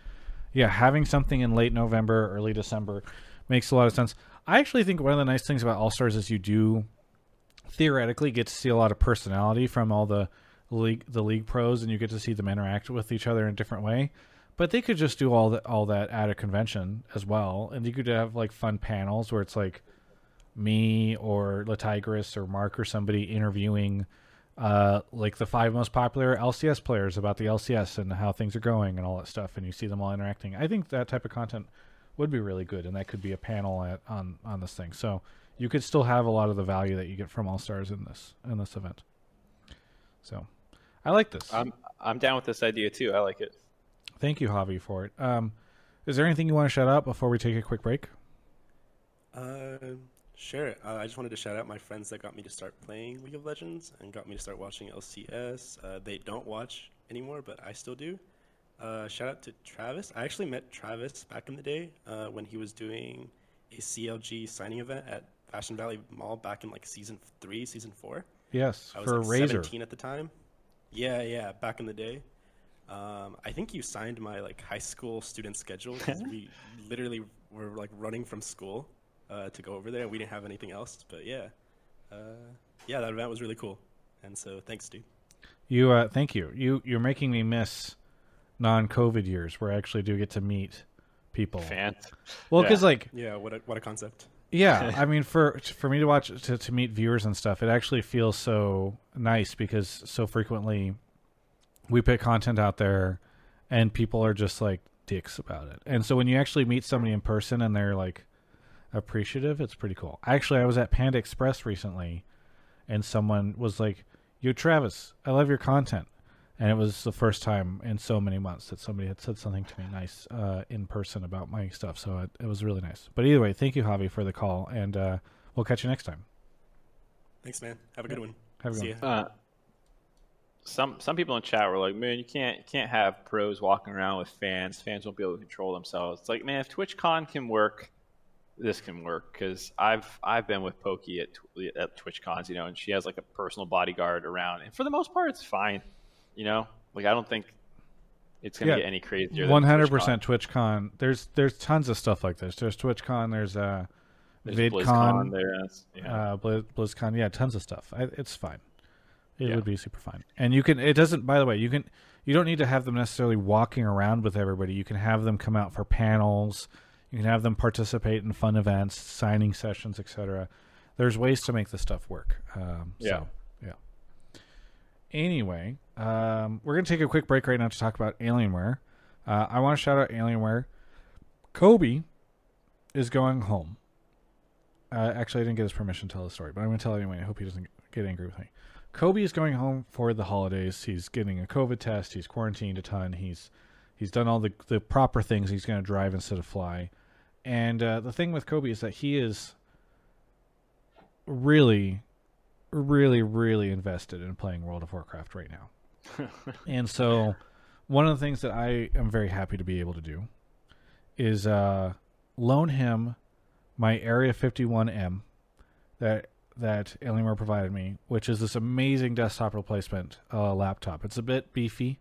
A: yeah, having something in late November, early December makes a lot of sense. I actually think one of the nice things about All Stars is you do theoretically get to see a lot of personality from all the league the league pros, and you get to see them interact with each other in a different way. But they could just do all that all that at a convention as well, and you could have like fun panels where it's like me or Latigris or Mark or somebody interviewing uh, like the five most popular LCS players about the LCS and how things are going and all that stuff, and you see them all interacting. I think that type of content would be really good, and that could be a panel at, on on this thing. So you could still have a lot of the value that you get from All Stars in this in this event. So I like this.
B: I'm I'm down with this idea too. I like it.
A: Thank you, Javi, for it. Um, is there anything you want to shout out before we take a quick break?
D: Uh, sure. Uh, I just wanted to shout out my friends that got me to start playing League of Legends and got me to start watching LCS. Uh, they don't watch anymore, but I still do. Uh, shout out to Travis. I actually met Travis back in the day uh, when he was doing a CLG signing event at Fashion Valley Mall back in like season three, season four.
A: Yes,
D: I was
A: for
D: like
A: Razor.
D: 17 at the time. Yeah, yeah, back in the day. Um, I think you signed my like high school student schedule 'cause we *laughs* literally were like running from school uh, to go over there. We didn't have anything else, but yeah, uh, yeah, that event was really cool. And so thanks, dude.
A: You, uh, thank you. You, you're making me miss non-COVID years where I actually do get to meet people.
B: Fan.
A: Well,
B: Yeah.
A: because like
D: Yeah, what a what a concept.
A: Yeah, *laughs* I mean, for for me to watch to, to meet viewers and stuff, it actually feels so nice because so frequently we put content out there, and people are just like dicks about it. And so when you actually meet somebody in person and they're like appreciative, it's pretty cool. Actually, I was at Panda Express recently, and someone was like, "Yo, Travis, I love your content." And it was the first time in so many months that somebody had said something to me nice uh, in person about my stuff. So it, it was really nice. But either way, thank you, Javi, for the call, and uh, we'll catch you next time.
D: Thanks, man. Have a good one.
A: Have a good
D: See
A: one.
B: Some some people in chat were like, "Man, you can't you can't have pros walking around with fans. Fans won't be able to control themselves." It's like, man, if TwitchCon can work, this can work. Because I've I've been with Pokey at at TwitchCons, you know, and she has like a personal bodyguard around, and for the most part, it's fine. You know, like I don't think it's gonna
A: Yeah.
B: get any crazier.
A: One hundred percent TwitchCon. There's there's tons of stuff like this. There's TwitchCon. There's uh,
B: There's
A: VidCon.
B: BlizzCon there. Yeah.
A: uh, Blizz, BlizzCon. Yeah, tons of stuff. I, it's fine. It
B: Yeah.
A: would be super fun. And you can. It doesn't. By the way, you can. You don't need to have them necessarily walking around with everybody. You can have them come out for panels. You can have them participate in fun events, signing sessions, etc. There's ways to make this stuff work. Um,
B: Yeah.
A: So, yeah. Anyway, um, we're gonna take a quick break right now to talk about Alienware. Uh, I want to shout out Alienware. Kobe is going home. Uh, actually, I didn't get his permission to tell the story, but I'm going to tell it anyway. I hope he doesn't get angry with me. Kobe is going home for the holidays. He's getting a COVID test. He's quarantined a ton. He's he's done all the the proper things. He's going to drive instead of fly. And uh, the thing with Kobe is that he is really, really, really invested in playing World of Warcraft right now. *laughs* and so, one of the things that I am very happy to be able to do is uh, loan him my Area 51M that that Alienware provided me, which is this amazing desktop replacement uh, laptop. It's a bit beefy,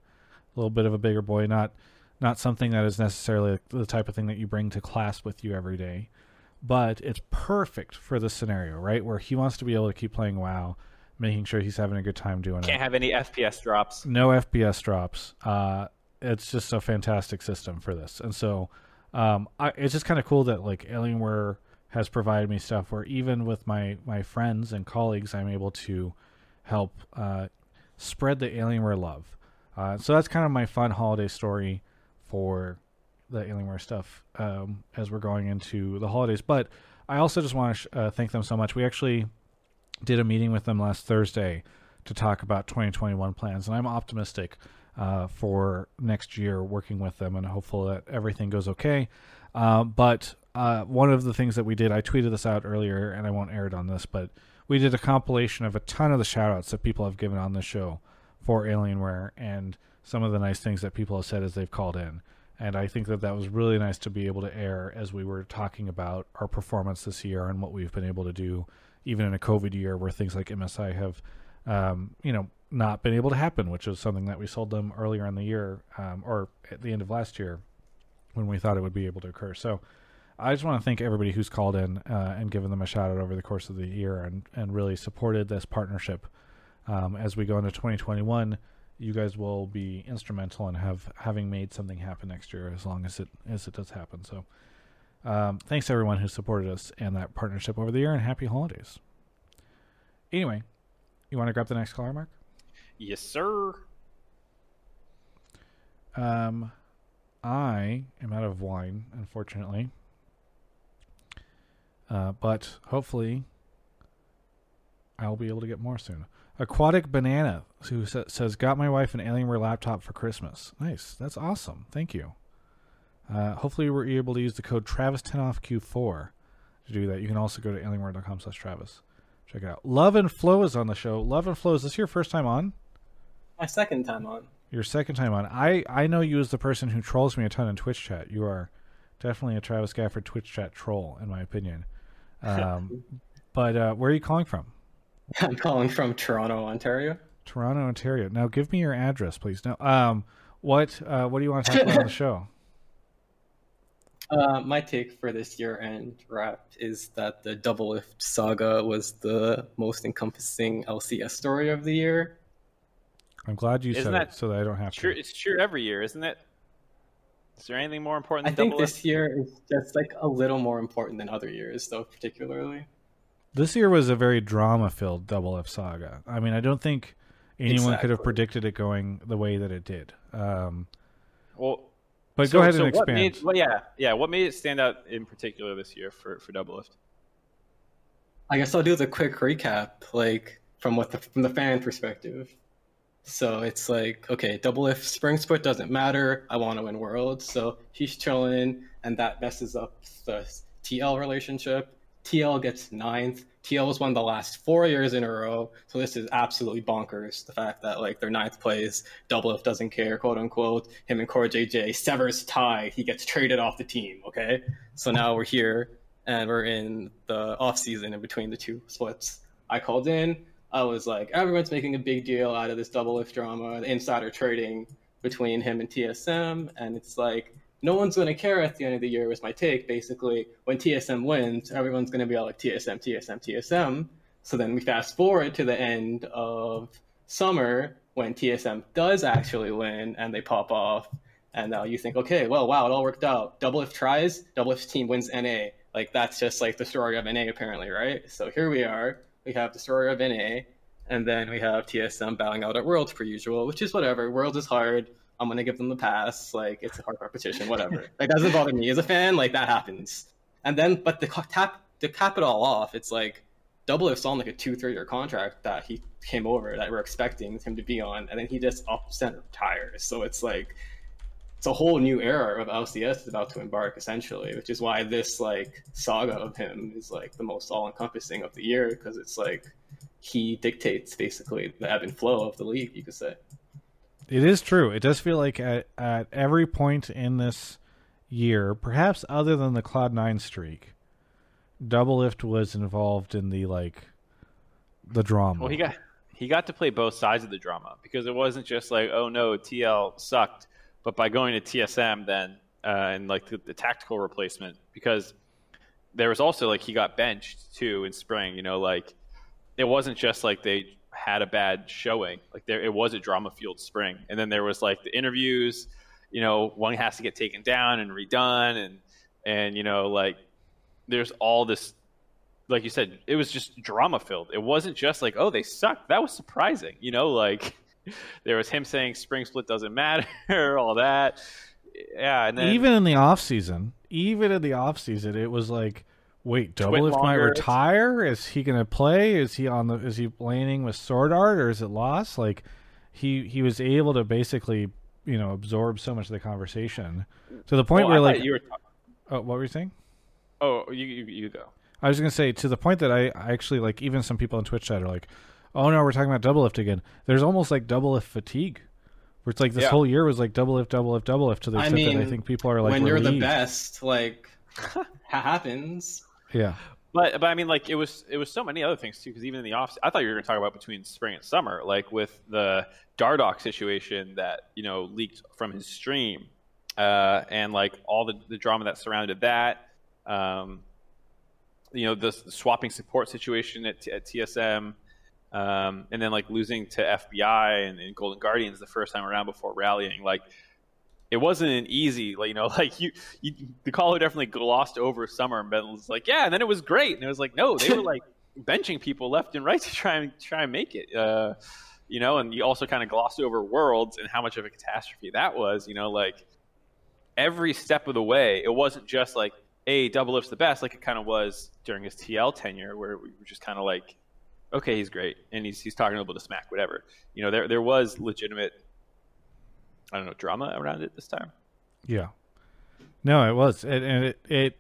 A: a little bit of a bigger boy, not not something that is necessarily the type of thing that you bring to class with you every day, but it's perfect for this scenario, right? Where he wants to be able to keep playing WoW, making sure he's having a good time doing it
B: Can't have any FPS drops.
A: no FPS drops. Uh, it's just a fantastic system for this, and so um, I, it's just kind of cool that like Alienware has provided me stuff where even with my my friends and colleagues, I'm able to help uh, spread the Alienware love. Uh, so that's kind of my fun holiday story for the Alienware stuff um, as we're going into the holidays. But I also just want to sh- uh, thank them so much. We actually did a meeting with them last Thursday to talk about 2021 plans, and I'm optimistic uh, for next year working with them and hopeful that everything goes okay. Uh, but uh, one of the things that we did, I tweeted this out earlier, and I won't air it on this, but we did a compilation of a ton of the shout outs that people have given on this show for Alienware and some of the nice things that people have said as they've called in. And I think that that was really nice to be able to air as we were talking about our performance this year and what we've been able to do, even in a COVID year where things like MSI have, um, you know, not been able to happen, which is something that we sold them earlier in the year um, or at the end of last year when we thought it would be able to occur. So I just want to thank everybody who's called in uh, and given them a shout out over the course of the year and, and really supported this partnership. Um, as we go into 2021, you guys will be instrumental in have having made something happen next year as long as it as it does happen. So um, thanks to everyone who supported us and that partnership over the year and happy holidays. Anyway, you want to grab the next caller, Mark?
B: Yes, sir.
A: Um, I am out of wine, unfortunately. Uh, but hopefully, I'll be able to get more soon. Aquatic Banana, who sa- says, "Got my wife an Alienware laptop for Christmas. Nice, that's awesome. Thank you. Uh, hopefully, we're able to use the code Travis10 off Q4. to do that. You can also go to alienware.com slash Travis. Check it out. Love and Flow is on the show. Love and Flow, is this your first time on?
E: My second time on.
A: Your second time on. I, I know you as the person who trolls me a ton in Twitch chat. You are definitely a Travis Gafford Twitch chat troll, in my opinion. Um, *laughs* but uh, where are you calling from?
E: I'm calling from Toronto, Ontario.
A: Toronto, Ontario. Now, give me your address, please. Now, um, what uh, what do you want to talk about on the *laughs* show?
E: Uh, my take for this year-end wrap is that the Doublelift saga was the most encompassing LCS story of the year.
A: I'm glad you
B: Isn't
A: said
B: that
A: it so that I don't have
B: True,
A: to.
B: it's true every year, isn't it? Is there anything more important
E: I think this year is just like a little more important than other years, though, particularly.
A: This year was a very drama-filled Doublelift saga. I mean, I don't think anyone could have predicted it going the way that it did. Um,
B: Well,
A: but
B: so-
A: go ahead
B: so
A: and
B: what
A: expand.
B: Made, well, yeah, yeah. What made it stand out in particular this year for for Doublelift?
E: I guess I'll do the quick recap, like from what the from the fan perspective. So it's like, okay, Doublelift spring split doesn't matter, I want to win worlds. So he's chilling, and that messes up the TL relationship. TL gets ninth. TL has won the last four years in a row, so this is absolutely bonkers. The fact that like their ninth place, Doublelift doesn't care, quote unquote. Him and CoreJJ severs tie. He gets traded off the team. Okay, so now we're here and we're in the off season in between the two splits. I called in. I was like, everyone's making a big deal out of this Doublelift drama, the insider trading between him and TSM, and it's like no one's going to care at the end of the year. Was my take basically when TSM wins, everyone's going to be all like TSM, TSM, TSM. So then we fast forward to the end of summer when TSM does actually win and they pop off, and now you think, okay, well, wow, it all worked out. Doublelift tries, Doublelift team wins NA. Like that's just like the story of NA apparently, right? So here we are. We have the story of NA, and then we have TSM bowing out at Worlds per usual, which is whatever. Worlds is hard. I'm gonna give them the pass. Like it's a hard competition, whatever. *laughs* like that doesn't bother me as a fan. Like that happens. And then, but the tap to cap it all off, it's like Doublelift's on like a two three year contract that he came over that we're expecting him to be on, and then he just ups and retires. So it's like it's a whole new era of LCS is about to embark essentially, which is why this like saga of him is like the most all encompassing of the year because it's like he dictates basically the ebb and flow of the league, you could say.
A: It is true. It does feel like at, at every point in this year, perhaps other than the Cloud Nine streak, Doublelift was involved in the like the drama.
B: Well, he got he got to play both sides of the drama because it wasn't just like, oh no, TL sucked, but by going to TSM then uh, and like the, the tactical replacement because there was also like he got benched too in spring. You know, like it wasn't just like they had a bad showing. Like there, it was a drama fueled spring, and then there was like the interviews. You know, one has to get taken down and redone, and and you know like there's all this like you said, it was just drama filled. It wasn't just like, oh, they suck. That was surprising. You know, like *laughs* there was him saying spring split doesn't matter, *laughs* all that. Yeah, and then
A: even in the off season, even in the off season, it was like, wait, Doublelift might retire. Is he going to play? Is he on the? Is he laning with SwordArt or is it lost? Like, he he was able to basically you know absorb so much of the conversation to the point
B: Oh,
A: where like,
B: you were. talk-
A: oh, what were you saying?
B: Oh, you, you you go.
A: I was gonna say to the point that I, I actually like even some people on Twitch chat are like, oh no, we're talking about Doublelift again. There's almost like Doublelift fatigue, where it's like this
B: Yeah.
A: whole year was like Doublelift, double lift, Doublelift to the
E: I
A: extent that I think people are like
E: when you're the best, like *laughs* happens.
A: Yeah,
B: But but I mean, like it was it was so many other things too. Because even in the off, I thought you were going to talk about between spring and summer, like with the Dardoch situation that you know leaked from his stream, uh, and like all the, the drama that surrounded that. Um, you know, the, s- swapping support situation at, T- at TSM, um, and then like losing to FBI and, and Golden Guardians the first time around before rallying. Like it wasn't an easy, like you know, *laughs* like you, you the caller definitely glossed over summer and Ben was like, yeah, and then it was great, and it was like, no, they were like *laughs* benching people left and right to try and try and make it. Uh, you know, and you also kind of glossed over Worlds and how much of a catastrophe that was. You know, like every step of the way, it wasn't just like, a Doublelift's the best, like it kind of was during his TL tenure, where we were just kind of like, okay, he's great, and he's he's talking a little smack, whatever. You know, there there was legitimate, I don't know, drama around it this time.
A: yeah. No, it was, it, and it, it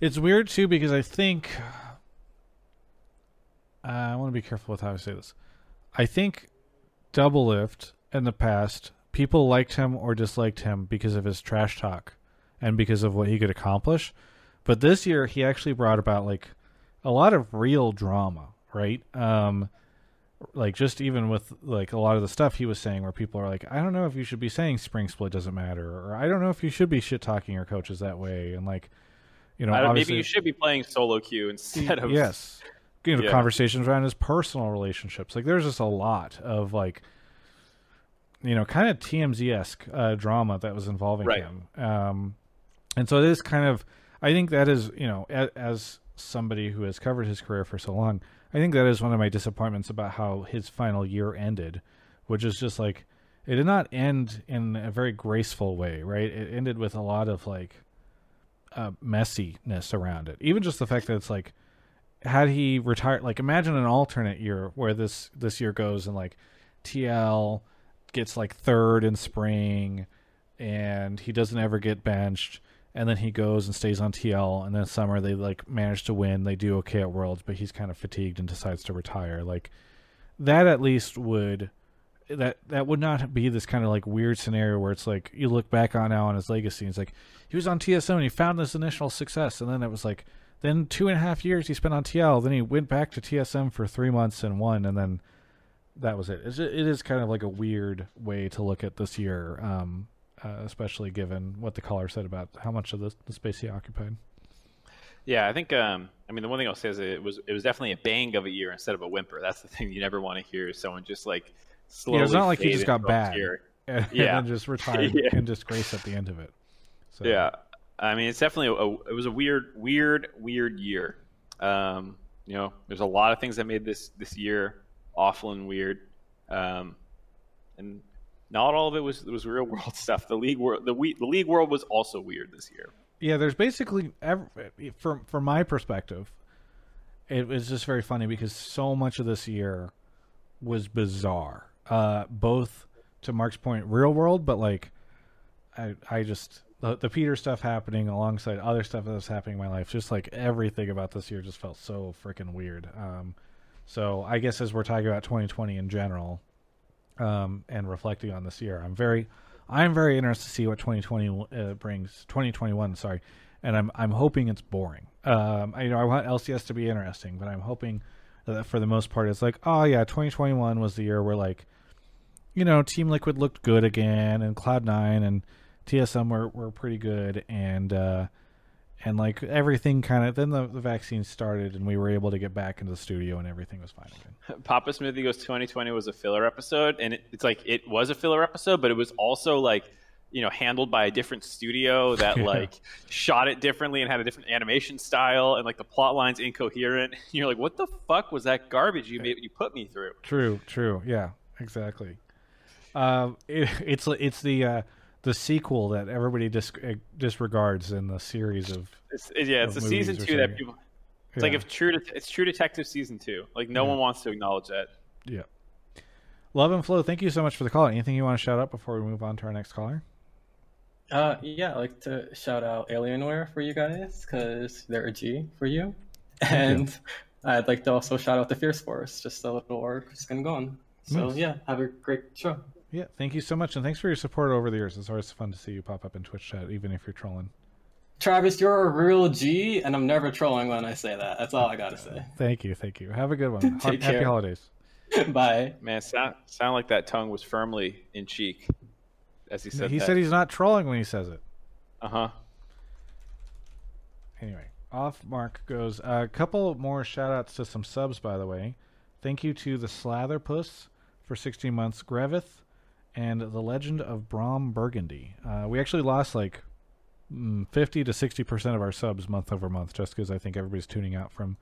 A: It's weird too because I think uh, I want to be careful with how I say this. I think Doublelift in the past, people liked him or disliked him because of his trash talk and because of what he could accomplish. But this year, he actually brought about like a lot of real drama, right? Um, like just even with like a lot of the stuff he was saying, where people are like, I don't know if you should be saying spring split doesn't matter, or I don't know if you should be shit talking your coaches that way, and like, you know,
B: I don't- maybe you should be playing solo queue instead of
A: yes you know
B: Yeah.
A: conversations around his personal relationships like there's just a lot of like you know kind of tmz-esque uh, drama that was involving
B: Right.
A: him um and so it is kind of i think that is you know as, as somebody who has covered his career for so long i think that is one of my disappointments about how his final year ended which is just like it did not end in a very graceful way right it ended with a lot of like uh, messiness around it. Even just the fact that it's like, had he retired, like imagine an alternate year where this this year goes and like TL gets like third in spring, and he doesn't ever get benched, and then he goes and stays on TL, and then summer they like manage to win, they do okay at Worlds, but he's kind of fatigued and decides to retire. Like that at least would that that would not be this kind of like weird scenario where it's like you look back on now on his legacy and it's like he was on TSM and he found this initial success and then it was like then two and a half years he spent on TL then he went back to TSM for three months and won and then that was it it's, it is kind of like a weird way to look at this year um, uh, especially given what the caller said about how much of the, the space he occupied
B: Yeah, I think. Um, I mean, the one thing I'll say is it was it was definitely a bang of a year instead of a whimper. That's the *laughs* thing you never want to hear. is Someone just like slowly.
A: yeah, it's not like he just got bad *laughs* and, and
B: Yeah.
A: then just *laughs* retired
B: Yeah.
A: in disgrace at the end of it so
B: Yeah, I mean, it's definitely a, it was a weird, weird, weird year. Um, you know, there's a lot of things that made this this year awful and weird, um, and not all of it was was real world *laughs* stuff. The league world, the we, the league world was also weird this year.
A: yeah there's basically ev from from my perspective it was just very funny because so much of this year was bizarre uh both to mark's point real world but like i i just the, the peter stuff happening alongside other stuff that was happening in my life just like everything about this year just felt so freaking weird um so i guess as we're talking about 2020 in general um and reflecting on this year. I'm very i'm very interested to see what 2020 uh, brings 2021 sorry. And i'm i'm hoping it's boring. Um I, you know i want lcs to be interesting but i'm hoping that for the most part it's like oh yeah 2021 was the year where like you know team liquid looked good again and cloud9 and tsm were, were pretty good and uh and like everything kind of then the, the vaccine started and we were able to get back into the studio and everything was fine again *laughs*
B: Papa Smithy goes 2020 was a filler episode, and it, it's like it was a filler episode, but it was also like you know handled by a different studio that *laughs*
A: Yeah.
B: like shot it differently and had a different animation style, and like the plot lines incoherent. *laughs* You're like, what the fuck was that garbage you made you put me through?
A: True, true. Yeah, exactly. Um, it, it's it's the uh, the sequel that everybody dis- uh, disregards in the series of.
B: It's, it- yeah, it's
A: Of
B: a season
A: movies or
B: two that people. It's like if True, Det- it's True Detective season two. Like no
A: Yeah.
B: one wants to acknowledge that.
A: Yeah. Love and flow. Thank you so much for the call. Anything you want to shout out before we move on to our next caller?
E: Uh, yeah, I'd like to shout out Alienware for you guys because they're a G for you, and I'd like to also shout out the Fierce Force, just a little org just gonna go on. So
A: Nice.
E: yeah, have a great show.
A: Yeah, thank you so much, and thanks for your support over the years. It's always fun to see you pop up in Twitch chat, even if you're trolling.
E: Travis, you're a real G, and I'm never trolling when I say that. That's all I gotta say.
A: Thank you, thank you. Have a good one. *laughs*
E: Take
A: Happy
E: care.
A: holidays. *laughs*
E: Bye.
B: Man, sound sound like that tongue was firmly in cheek as he said.
A: he
B: that.
A: said he's not trolling when he says it.
B: Uh huh.
A: Anyway, off mark goes. A couple more shout outs to some subs, by the way. Thank you to the Slatherpuss for 16 months, Grevith, and the Legend of Brom Burgundy. Uh, we actually lost like mm, 50 to 60% of our subs month over month just because I think everybody's tuning out from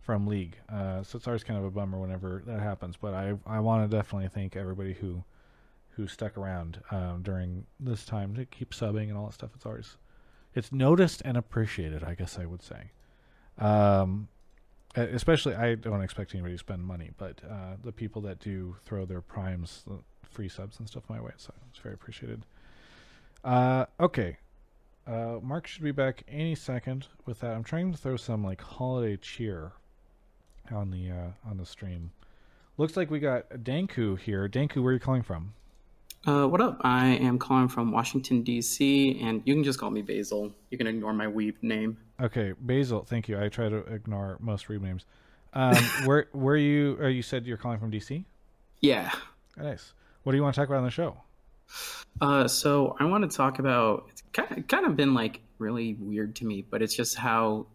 A: from League. Uh, so it's always kind of a bummer whenever that happens. But I, I want to definitely thank everybody who who stuck around um, during this time to keep subbing and all that stuff. It's always it's noticed and appreciated, I guess I would say. Um, especially, I don't expect anybody to spend money, but uh, the people that do throw their primes, uh, free subs and stuff my way, so it's very appreciated. Uh, okay, Uh, Mark should be back any second with that. I'm trying to throw some like holiday cheer on the uh, on the stream. Looks like we got Danku here. Danku, where are you calling from?
F: Uh, what up? I am calling from Washington D.C. and you can just call me Basil. You can ignore my weeb name.
A: Okay, Basil. Thank you. I try to ignore most weeb names. Um, *laughs* where where you? Or you said you're calling from D.C.
F: Yeah.
A: Nice. What do you want to talk about on the show?
F: Uh, so I want to talk about it's kind of, kind of been like really weird to me, but it's just how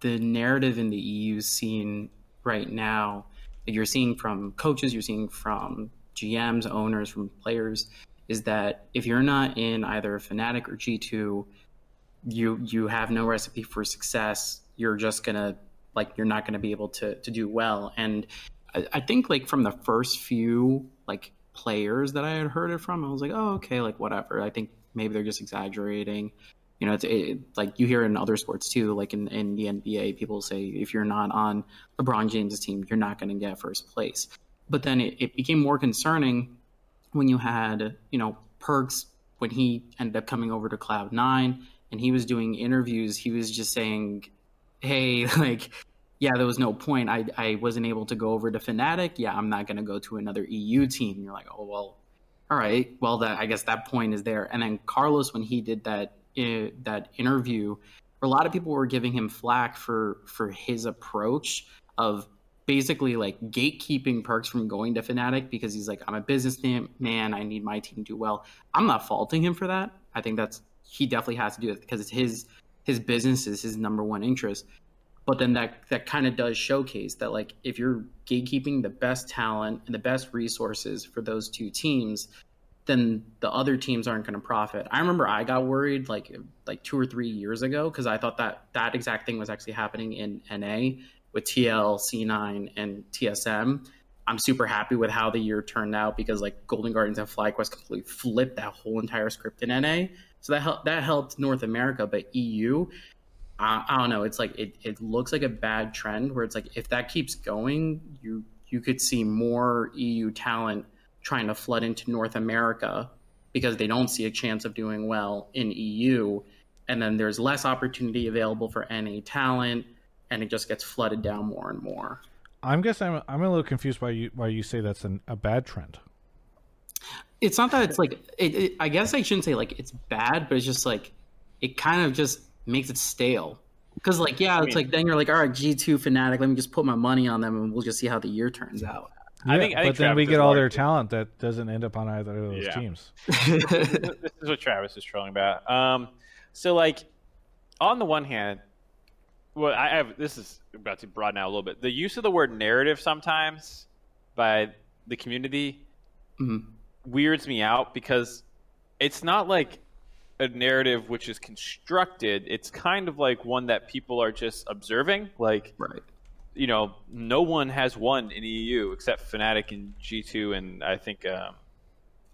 F: the narrative in the EU scene right now you're seeing from coaches, you're seeing from GMs, owners, from players, is that if you're not in either Fnatic or G2, you you have no recipe for success. You're just gonna like you're not gonna be able to to do well. And I, I think like from the first few like players that I had heard it from, I was like, oh okay, like whatever. I think maybe they're just exaggerating. You know, it's it, like you hear in other sports too, like in, in the NBA, people say if you're not on LeBron James' team, you're not going to get first place. But then it, it became more concerning when you had, you know, Perkz when he ended up coming over to Cloud Nine and he was doing interviews. He was just saying, "Hey, *laughs* like, yeah, there was no point. I I wasn't able to go over to Fnatic. Yeah, I'm not going to go to another EU team." You're like, "Oh well, all right. Well, that I guess that point is there." And then Carlos, when he did that uh, that interview, a lot of people were giving him flack for for his approach of basically like gatekeeping Perkz from going to Fnatic because he's like, I'm a businessman, man, I need my team to do well. I'm not faulting him for that. I think that's he definitely has to do it because it's his his business is his number one interest. But then that that kind of does showcase that like if you're gatekeeping the best talent and the best resources for those two teams, then the other teams aren't going to profit. I remember I got worried like like two or three years ago because I thought that that exact thing was actually happening in NA with TL, C9, and TSM. I'm super happy with how the year turned out because like Golden Guardians and FlyQuest completely flipped that whole entire script in NA. So that helped that helped North America, but EU, I, I don't know. It's like it, it looks like a bad trend where it's like if that keeps going, you you could see more EU talent trying to flood into North America because they don't see a chance of doing well in EU, and then there's less opportunity available for NA talent and it just gets flooded down more and more.
A: I'm guessing I'm, I'm a little confused why you why you say that's an, a bad trend.
F: It's not that it's like it, it, I guess I shouldn't say like it's bad, but it's just like it kind of just makes it stale. Because like yeah, it's mean, like then you're like all right, G two Fnatic. let me just put my money on them and we'll just see how the year turns out.
A: Yeah, I think, I think but Travis then we get all their talent that doesn't end up on either of those yeah. teams. *laughs*
B: this is what Travis is trolling about. Um, so like on the one hand, well, I have this is about to broaden out a little bit. The use of the word narrative sometimes by the community mm-hmm. weirds me out because it's not like a narrative which is constructed. It's kind of like one that people are just observing. Like,
F: right.
B: you know, no one has won in EU except Fnatic and G2 and I think um,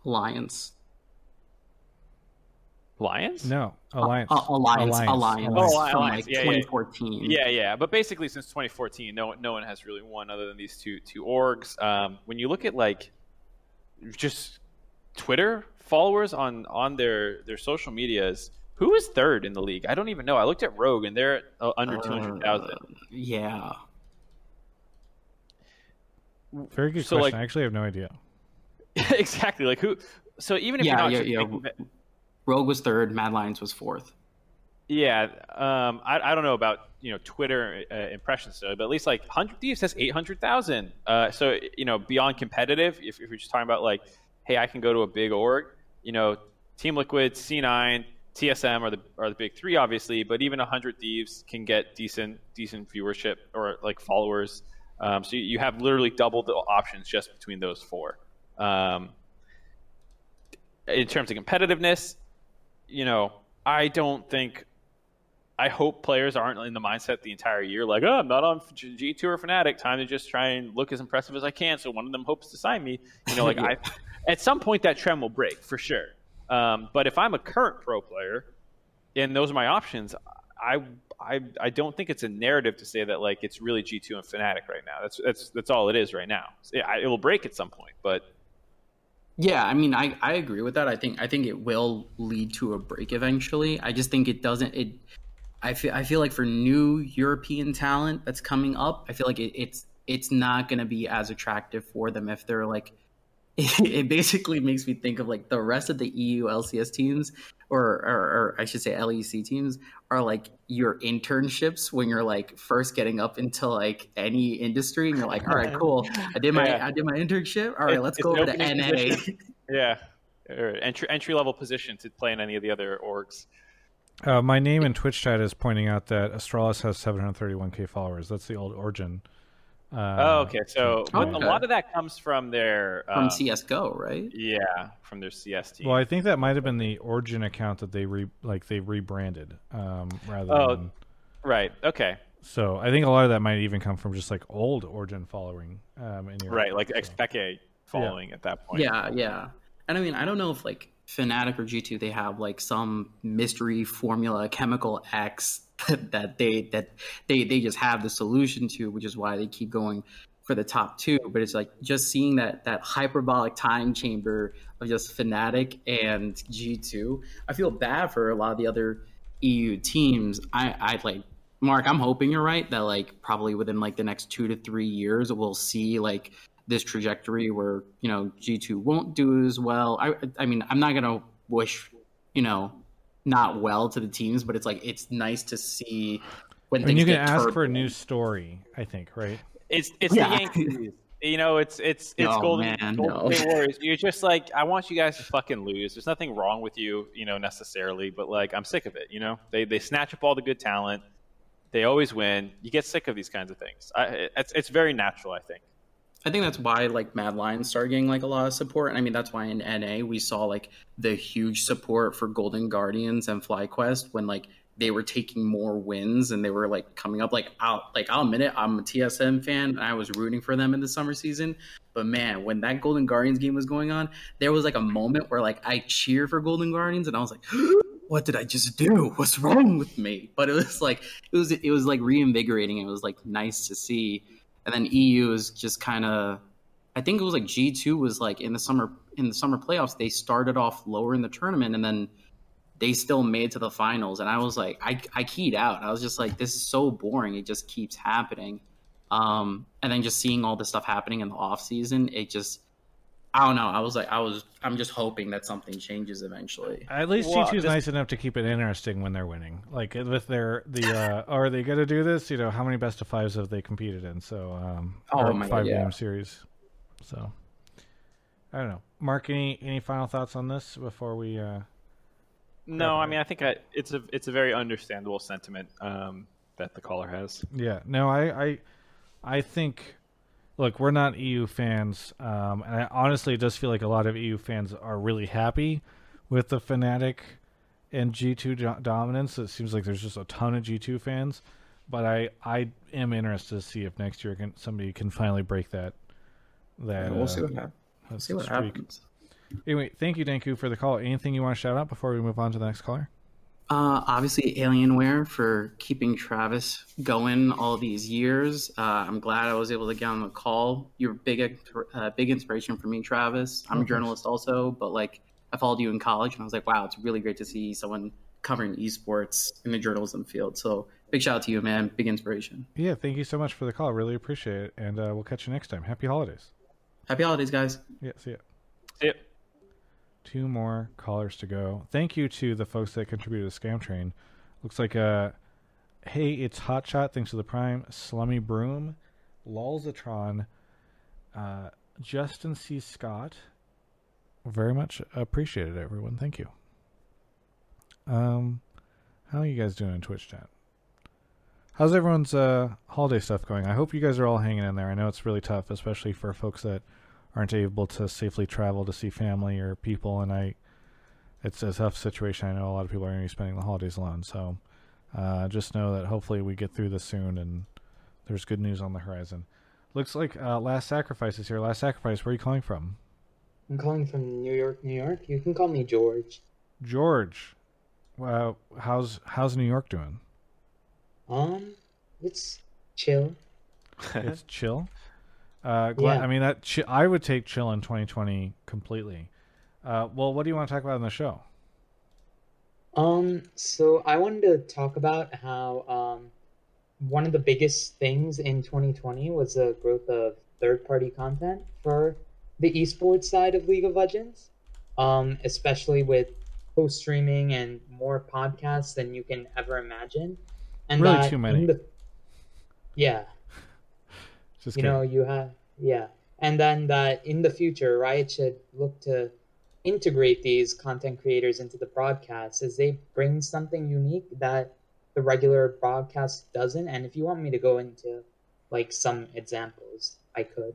F: Alliance.
B: Alliance?
A: No, Alliance.
F: Uh, Alliance. Alliance. Alliance. Oh, Alliance. From like yeah, 2014.
B: Yeah. yeah, yeah. But basically, since 2014, no, no one has really won other than these two two orgs. Um, when you look at like just Twitter followers on on their their social medias, who is third in the league? I don't even know. I looked at Rogue and they're uh, under uh, 200,000.
F: Yeah.
A: Very good so question. Like, I actually have no idea. *laughs*
B: exactly. Like who? So even if yeah, you're not yeah, yeah.
F: Rogue was third. Mad Lions was fourth.
B: Yeah, um, I, I don't know about you know Twitter uh, impressions, so, but at least like Hundred Thieves has eight hundred thousand. Uh, so you know beyond competitive, if, if you're just talking about like, hey, I can go to a big org, you know, Team Liquid, C9, TSM are the are the big three, obviously, but even Hundred Thieves can get decent decent viewership or like followers. Um, so you have literally double the options just between those four. Um, in terms of competitiveness, you know, I don't think. I hope players aren't in the mindset the entire year, like, oh, I'm not on G2 or Fnatic. Time to just try and look as impressive as I can. So one of them hopes to sign me. You know, like. *laughs* I, at some point that trend will break for sure. Um, but if I'm a current pro player, and those are my options, I, I, I don't think it's a narrative to say that like it's really G2 and Fnatic right now. That's that's that's all it is right now. It, it will break at some point, but
F: Yeah, I mean, I, I agree with that. I think I think it will lead to a break eventually. I just think it doesn't. It, I feel I feel like for new European talent that's coming up, I feel like it, it's it's not going to be as attractive for them if they're like. *laughs* It basically makes me think of like the rest of the EU LCS teams, or, or, or I should say LEC teams, are like your internships when you're like first getting up into like any industry, and you're like, all right, *laughs* cool, I did my
B: Yeah.
F: I did my internship. All right,
B: It-
F: let's go over to
B: opening
F: NA.
B: position. *laughs* Yeah. Or entry entry level position to play in any of the other orgs.
A: Uh, my name in Twitch chat is pointing out that Astralis has 731k followers. That's the old Origin. Uh,
B: oh, okay. So
F: Okay.
B: a lot of that comes from their
F: from
B: um,
F: CS:GO, right?
B: Yeah, from their CS team.
A: Well, I think that might have been the Origin account that they re like they rebranded um, rather
B: Oh.
A: than.
B: right. Okay.
A: So I think a lot of that might even come from just like old Origin following. Um, in Europe.
B: Right. Like
A: So-
B: xPeke following at that point.
F: Yeah, yeah. And I mean, I don't know if like Fnatic or G2 they have like some mystery formula, chemical X *laughs* that they that they they just have the solution to, which is why they keep going for the top two. But it's like just seeing that that hyperbolic time chamber of just Fnatic and G2. I feel bad for a lot of the other EU teams. I I like Mark. I'm hoping you're right that like probably within like the next two to three years we'll see like this trajectory where you know G2 won't do as well. I I mean I'm not gonna wish you know not well to the teams, but it's like it's nice to see when
A: I mean,
F: things
A: you can
F: get
A: ask for a new story. I think, right?
B: It's it's
F: Yeah.
B: the Yankees. You know, it's it's *laughs* it's
F: No,
B: Golden,
F: man,
B: Golden
F: no.
B: State Warriors. You're just like, I want you guys to fucking lose. There's nothing wrong with you, you know, necessarily, but like, I'm sick of it. You know, they they snatch up all the good talent. They always win. You get sick of these kinds of things. I, it's it's very natural, I think.
F: I think that's why like Mad Lions started getting like a lot of support. And I mean that's why in NA we saw like the huge support for Golden Guardians and FlyQuest when like they were taking more wins and they were like coming up. Like I'll like I'll admit it, I'm a TSM fan and I was rooting for them in the summer season. But man, when that Golden Guardians game was going on, there was like a moment where like I cheer for Golden Guardians and I was like, *gasps* what did I just do? What's wrong with me? But it was like it was it was like reinvigorating. It was like nice to see. And then EU is just kind of I think it was like G2 was like in the summer in the summer playoffs they started off lower in the tournament and then they still made to the finals and I was like I I keyed out. I was just like this is so boring. It just keeps happening. Um and then just seeing all this stuff happening in the off season, it just I don't know. I was like I was I'm just hoping that something changes eventually.
A: At least
B: Well,
A: G2 is
B: this-
A: nice enough to keep it interesting when they're winning. Like with their the uh, *laughs* are they going to do this? You know, how many best of fives have they competed in? So um,
F: Oh
A: or
F: my God,
A: five
F: yeah.
A: game series. So I don't know. Mark, any any final thoughts on this before we? Uh...
B: No, I mean, I think I, it's a it's a very understandable sentiment um, that the caller has.
A: Yeah, no, I, I, I think. Look, we're not EU fans, um, and I, honestly, it does feel like a lot of EU fans are really happy with the Fnatic and G2 do- dominance. It seems like there's just a ton of G2 fans, but I, I am interested to see if next year can, somebody can finally break that. That
F: we'll
A: uh,
F: see what happens.
A: that
F: See what happens.
A: Anyway, thank you, Danku, for the call. Anything you want to shout out before we move on to the next caller?
F: Uh, obviously, Alienware for keeping Travis going all these years. Uh, I'm glad I was able to get on the call. You're a big, uh, big inspiration for me, Travis. I'm a journalist also, but like I followed you in college, and I was like, wow, it's really great to see someone covering esports in the journalism field. So big shout out to you, man. Big inspiration.
A: Yeah, thank you so much for the call. Really appreciate it, and uh, we'll catch you next time. Happy holidays.
F: Happy holidays, guys.
A: Yeah, see ya.
B: Yep.
A: Two more callers to go. Thank you to the folks that contributed to Scam Train. Looks like uh hey, it's Hotshot, thanks to the Prime, Slummy Broom, Lulzatron, uh Justin C. Scott. Very much appreciated everyone. Thank you. Um how are you guys doing in Twitch chat? How's everyone's uh holiday stuff going? I hope you guys are all hanging in there. I know it's really tough, especially for folks that aren't able to safely travel to see family or people and I it's a tough situation. I know a lot of people are going to be spending the holidays alone. So uh, just know that hopefully we get through this soon and there's good news on the horizon. Looks like uh, Last Sacrifice is here. Last Sacrifice, where are you calling from?
G: I'm calling from New York, New York. You can call me George.
A: George. Wow, how's how's New York doing?
G: Um, it's chill.
A: It's *laughs* chill. Uh, glad,
G: Yeah.
A: I mean that chi- I would take chill in 2020 completely. Uh, well, what do you want to talk about in the show?
G: Um, so I wanted to talk about how um, one of the biggest things in 2020 was the growth of third-party content for the esports side of League of Legends, um, especially with post-streaming and more podcasts than you can ever imagine. And
A: Really
G: that
A: too many.
G: the- yeah,
A: Just
G: you
A: kidding.
G: know you have yeah and then that in the future riot should look to integrate these content creators into the broadcast as they bring something unique that the regular broadcast doesn't and if you want me to go into like some examples i could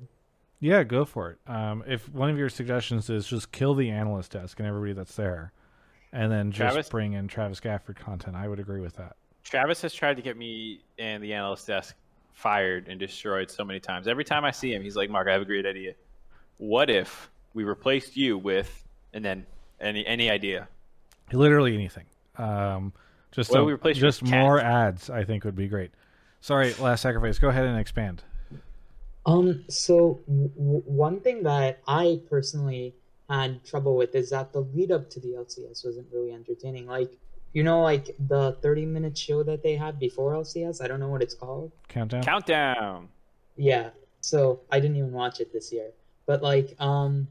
A: Yeah, go for it. Um, if one of your suggestions is just kill the analyst desk and everybody that's there, and then just
B: Travis?
A: bring in Travis Gafford content, I would agree with that.
B: Travis has tried to get me and the analyst desk fired and destroyed so many times. Every time I see him, he's like, "Mark, I have a great idea. What if we replaced you with and then any any idea?
A: Literally anything. Um, just
B: What
A: a-
B: we
A: just
B: cat?
A: more ads, I think would be great. Sorry, last sacrifice. Go ahead and expand.
G: Um, so w- w- one thing that I personally had trouble with is that the lead up to the LCS wasn't really entertaining. Like, you know, like the 30 minute show that they had before LCS, I don't know what it's called.
A: Countdown.
B: Countdown.
G: Yeah, so I didn't even watch it this year. But like, um,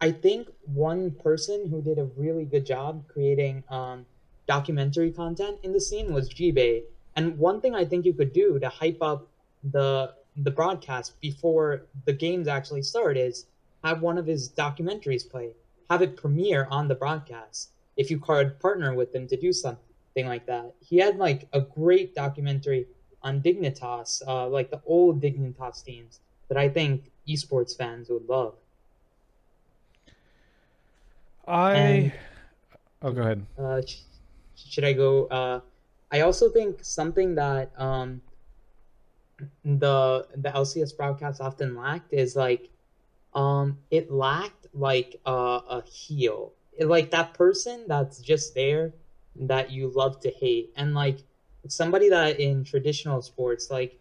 G: I think one person who did a really good job creating um, documentary content in the scene was G-Bay. And one thing I think you could do to hype up the the broadcast before the games actually start is have one of his documentaries play, have it premiere on the broadcast. If you could partner with them to do something like that, he had like a great documentary on Dignitas, uh, like the old Dignitas teams that I think esports fans would love.
A: I.
G: And-
A: oh, go ahead.
G: Uh, sh- should I go? Uh, I also think something that um, the the LCS broadcast often lacked is like um, it lacked like uh, a heel, like that person that's just there that you love to hate, and like somebody that in traditional sports like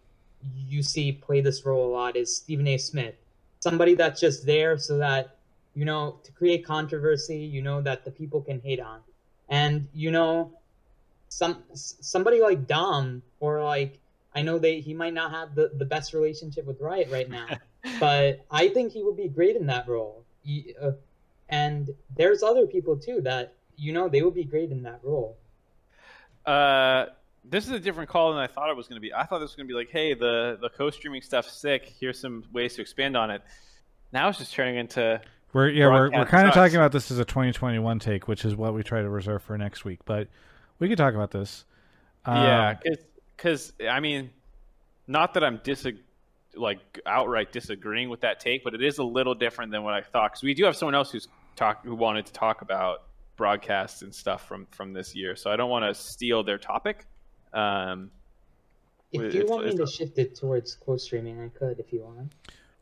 G: you see play this role a lot is Stephen A. Smith, somebody that's just there so that you know to create controversy, you know that the people can hate on. And you know some somebody like dom or like i know they he might not have the, the best relationship with riot right now *laughs* but i think he would be great in that role. He- uh, and there's other people too that you know they would be great in that role
B: Uh, this is a different call than I thought it was going to be. I thought this was going to be like, hey, the the co-streaming stuff's sick. Here's some ways to expand on it. Now it's just turning into
A: We're yeah, we're, we're kind of talking about this as a 2021 take, which is what we try to reserve for next week. But we could talk about this.
B: yeah,
A: Um,
B: because I mean, not that I'm disag- like outright disagreeing with that take, but it is a little different than what I thought. Because we do have someone else who's talk who wanted to talk about broadcasts and stuff from from this year, so I don't want to steal their topic. Um,
G: if you want me to shift it towards co-streaming i could if you want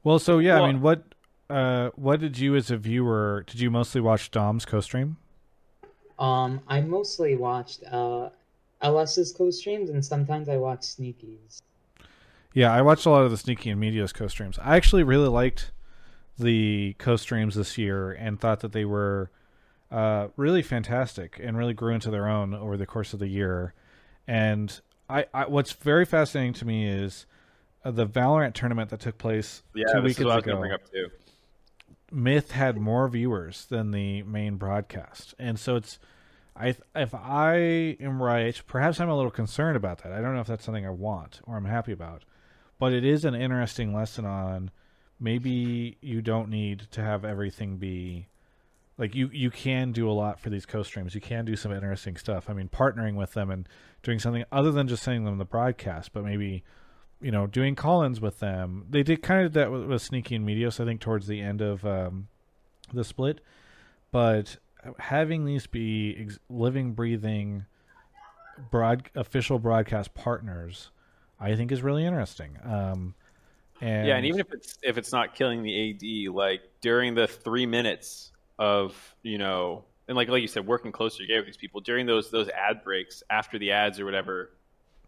A: well, so yeah, I mean, what uh, what did you as a viewer? Did you mostly watch Dom's co-stream?
G: um i mostly watched uh ls's co-streams and sometimes i watch sneakies
A: Yeah, I watched a lot of the Sneaky and Meteos' co-streams. I actually really liked the co-streams this year and thought that they were uh, really fantastic and really grew into their own over the course of the year. And I, I what's very fascinating to me is uh, the Valorant tournament that took place
B: yeah,
A: two
B: this
A: weekends
B: is what I was going
A: ago.
B: bring up too.
A: Myth had more viewers than the main broadcast, and so it's. I if I am right, perhaps I'm a little concerned about that. I don't know if that's something I want or I'm happy about, but it is an interesting lesson on maybe you don't need to have everything be like you you can do a lot for these co-streams. You can do some interesting stuff. I mean, partnering with them and doing something other than just sending them the broadcast, but maybe you know doing call-ins with them. They did kind of that with, with Sneaky and Meteos, I think, towards the end of um, the split, but having these be ex- living, breathing, broad official broadcast partners, I think is really interesting. Um, and
B: yeah, and even if it's if it's not killing the AD, like during the three minutes of you know, and like like you said, working closer together with these people during those those ad breaks after the ads or whatever,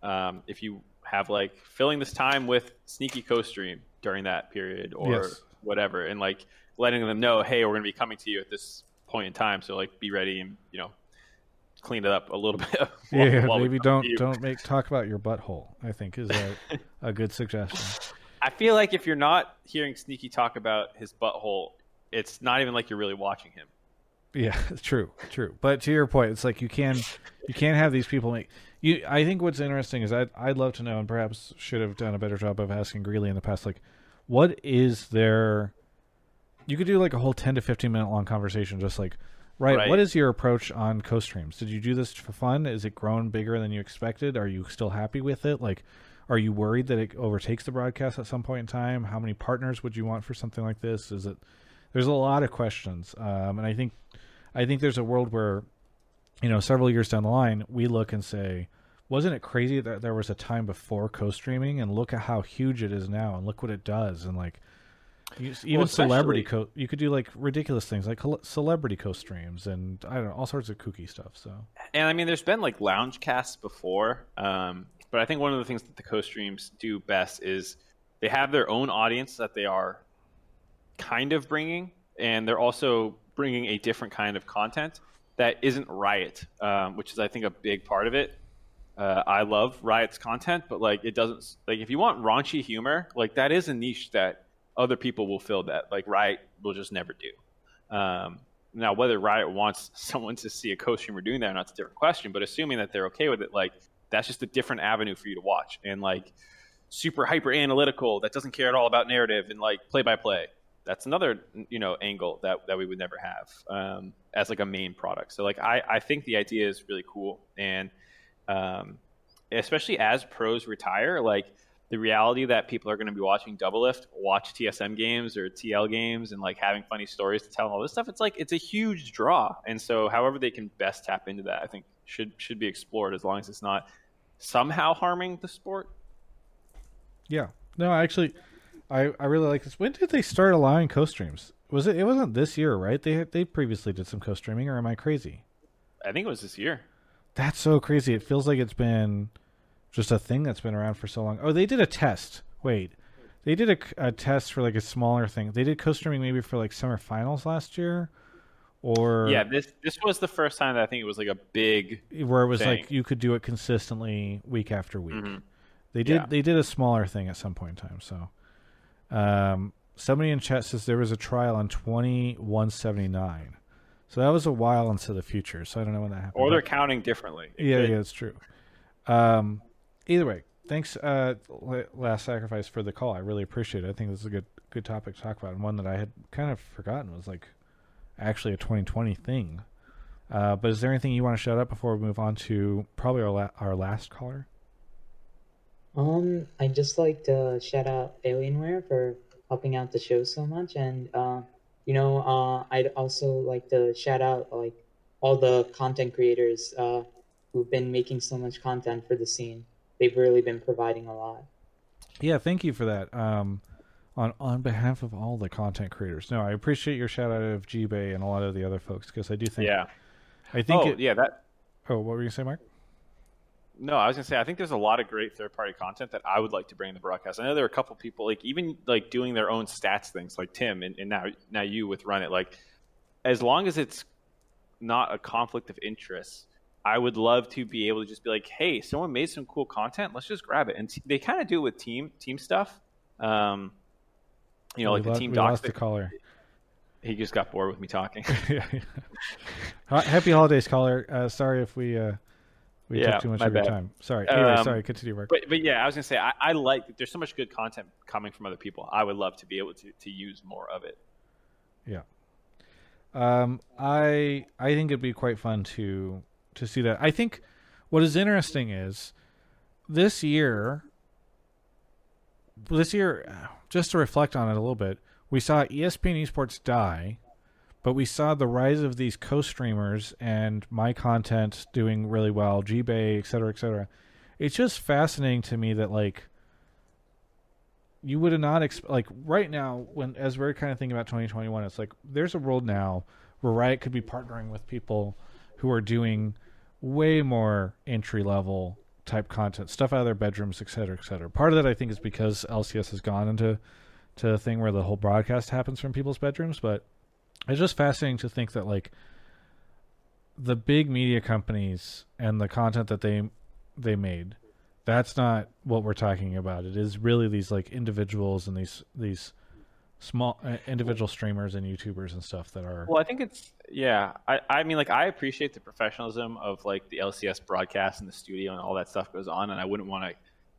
B: um, if you have like filling this time with sneaky co-stream during that period or
A: Yes.
B: whatever, and like letting them know, hey, we're going to be coming to you at this point in time. So like, be ready and you know, clean it up a little *laughs* bit.
A: while-
B: while
A: yeah,
B: we
A: maybe don't
B: you.
A: don't make talk about your butthole. I think is a, *laughs* a good suggestion.
B: I feel like if you're not hearing Sneaky talk about his butthole, it's not even like you're really watching him.
A: Yeah, *laughs* true, true. But to your point, it's like you can you can't have these people make you. I think what's interesting is I'd I'd love to know, and perhaps should have done a better job of asking Greeley in the past. Like, what is their? You could do like a whole ten to fifteen minute long conversation, just like, right,
B: Right.
A: What is your approach on co-streams? Did you do this for fun? Is it grown bigger than you expected? Are you still happy with it? Like, are you worried that it overtakes the broadcast at some point in time? How many partners would you want for something like this? Is it? There's a lot of questions, um, and I think I think there's a world where, you know, several years down the line, we look and say, wasn't it crazy that there was a time before co-streaming, and look at how huge it is now, and look what it does, and like, you, even
B: especially-
A: celebrity co, you could do like ridiculous things like celebrity co-streams, and I don't know, all sorts of kooky stuff. So
B: And I mean, there's been like lounge casts before, um, but I think one of the things that the co-streams do best is they have their own audience that they are kind of bringing, and they're also bringing a different kind of content that isn't Riot, um, which is I think a big part of it. Uh, I love Riot's content, but like it doesn't like if you want raunchy humor, like that is a niche that other people will fill that like Riot will just never do. Um, now, whether Riot wants *laughs* someone to see a co-streamer doing that or not, it's a different question. But assuming that they're okay with it, like that's just a different avenue for you to watch. And like super hyper analytical that doesn't care at all about narrative and like play by play. That's another you know angle that, that we would never have um, as like a main product. So like I, I think the idea is really cool and um, especially as pros retire, like the reality that people are going to be watching Doublelift, watch TSM games or TL games, and like having funny stories to tell and all this stuff. It's like it's a huge draw, and so however they can best tap into that, I think should should be explored as long as it's not somehow harming the sport.
A: yeah, no, actually, I I really like this. When did they start allowing co-streams? Was it? It wasn't this year, right? They they previously did some co-streaming, or am I crazy?
B: I think it was this year.
A: That's so crazy. It feels like it's been just a thing that's been around for so long. Oh, they did a test. Wait, they did a, a test for like a smaller thing. They did co-streaming maybe for like summer finals last year, or
B: Yeah, this this was the first time that I think it was like a big.
A: where it was
B: thing.
A: like you could do it consistently week after week.
B: Mhm.
A: They did
B: Yeah.
A: they did a smaller thing at some point in time. So, um, somebody in chat says there was a trial on twenty one seventy nine. So that was a while into the future. So I don't know when that happened.
B: Or they're counting differently. It
A: yeah,
B: could-
A: yeah, it's true. Um, either way, thanks, uh, Last Sacrifice for the call. I really appreciate it. I think this is a good good topic to talk about, and one that I had kind of forgotten was like actually a 2020 thing. Uh, but is there anything you want to shout out before we move on to probably our la- our last caller?
G: Um, I'd just like to shout out Alienware for helping out the show so much, and uh, you know, uh, I'd also like to shout out like all the content creators uh, who've been making so much content for the scene. They've really been providing a lot.
A: Yeah, thank you for that. Um, on on behalf of all the content creators, no, I appreciate your shout out of G-Bay and a lot of the other folks because I do think
B: Yeah.
A: I think
B: oh,
A: it,
B: yeah. That
A: oh, what were you gonna say, Mark?
B: No, I was gonna say I think there's a lot of great third party content that I would like to bring in the broadcast. I know there are a couple people like even like doing their own stats things, like Tim and, and now now you with Run It. Like as long as it's not a conflict of interest, I would love to be able to just be like, hey, someone made some cool content, let's just grab it. And t- they kind of do it with team team stuff. Um, you know,
A: We
B: like the
A: lo-
B: team docs.
A: lost the caller.
B: He just got bored with me talking. *laughs*
A: Happy holidays, caller. Uh, sorry if we uh, we
B: Yeah,
A: took too much of your time. Sorry. Anyway,
B: Um,
A: sorry. Continue, Mark.
B: But but yeah, I was gonna say I, I like there's so much good content coming from other people. I would love to be able to, to use more of it. Yeah.
A: Um, I I think it'd be quite fun to to see that. I think what is interesting is this year. This year, just to reflect on it a little bit, we saw ESPN Esports die, but we saw the rise of these co-streamers and my content doing really well, G-Bay, et cetera, et cetera. It's just fascinating to me that like you would have not exp- like right now when as we're kind of thinking about 2021 it's like there's a world now where riot could be partnering with people who are doing way more entry level type content stuff out of their bedrooms et cetera et cetera. Part of that i think is because lcs has gone into to a thing where the whole broadcast happens from people's bedrooms but it's just fascinating to think that like the big media companies and the content that they they made that's not what we're talking about. It is really these like individuals and these these small uh, individual streamers and youtubers and stuff that are
B: Well, I think it's yeah. I, I mean, like I appreciate the professionalism of like the LCS broadcast and the studio and all that stuff goes on, and I wouldn't want to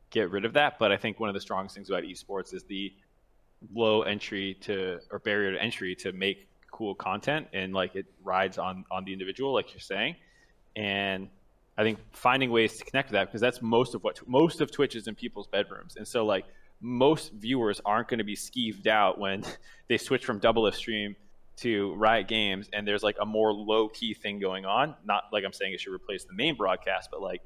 B: get rid of that. But I think one of the strongest things about esports is the low entry to or barrier to entry to make cool content, and like it rides on on the individual, like you're saying, and I think finding ways to connect with that because that's most of what most of Twitch is in people's bedrooms, and so like most viewers aren't going to be skeeved out when *laughs* they switch from Doublelift stream to Riot Games and there's like a more low key thing going on. Not like I'm saying it should replace the main broadcast, but like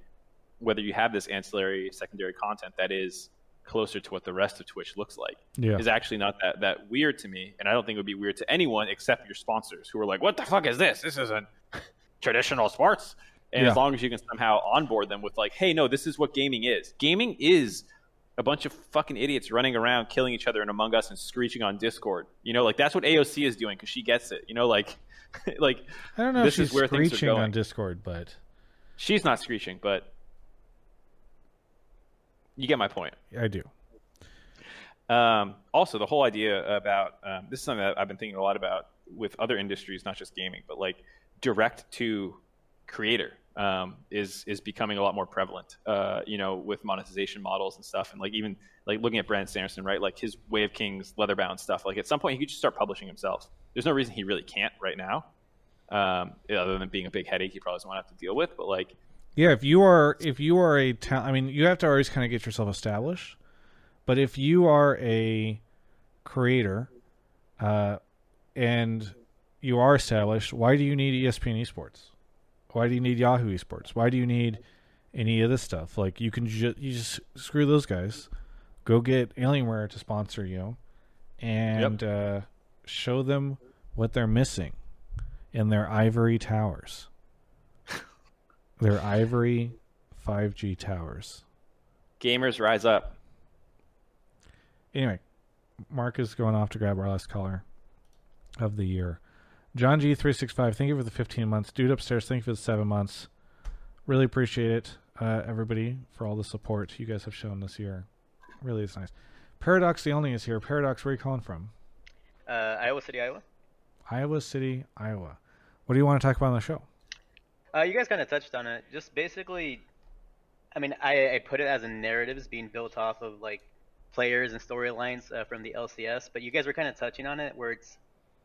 B: whether you have this ancillary secondary content that is closer to what the rest of Twitch looks like
A: yeah
B: is actually not that that weird to me, and I don't think it would be weird to anyone except your sponsors who are like, "What the fuck is this? This isn't *laughs* traditional sports." And
A: Yeah.
B: as long as you can somehow onboard them with like, "Hey, no, this is what gaming is. Gaming is a bunch of fucking idiots running around killing each other in Among Us and screeching on Discord. You know, like that's what AOC is doing because she gets it. You know, like, *laughs* like
A: i don't know
B: this
A: if
B: is
A: she's
B: where things are
A: screeching on discord but
B: she's not screeching, but you get my point.
A: i do
B: Um, also, the whole idea about um, this is something that I've been thinking a lot about with other industries, not just gaming, but like direct to creator um, is is becoming a lot more prevalent. Uh, you know, with monetization models and stuff, and like even like looking at Brandon Sanderson, right? Like his Way of Kings, Leatherbound stuff. Like at some point, he could just start publishing himself. There's no reason he really can't right now, um, other than being a big headache he probably doesn't want to have to deal with. But like,
A: Yeah, if you are if you are a ta- I mean, you have to always kind of get yourself established. But if you are a creator, uh, and you are established, why do you need ESPN Esports? Why do you need Yahoo Esports? Why do you need any of this stuff? Like you can ju- you just screw those guys, go get Alienware to sponsor you, and uh, show them what they're missing in their ivory towers. *laughs* Their ivory 5G towers.
B: gamers rise up.
A: Anyway, Mark is going off to grab our last caller of the year. John G365, thank you for the 15 months. Dude upstairs, thank you for the seven months. Really appreciate it, uh, everybody, for all the support you guys have shown this year. Really is nice. Paradox the Only is here. Paradox, where are you calling from?
H: Uh, Iowa City, Iowa.
A: Iowa City, Iowa. What do you want to talk about on the show?
H: Uh, you guys kind of touched on it. Just basically, I mean, I, I put it as a narratives being built off of like players and storylines uh, from the LCS, but you guys were kind of touching on it where it's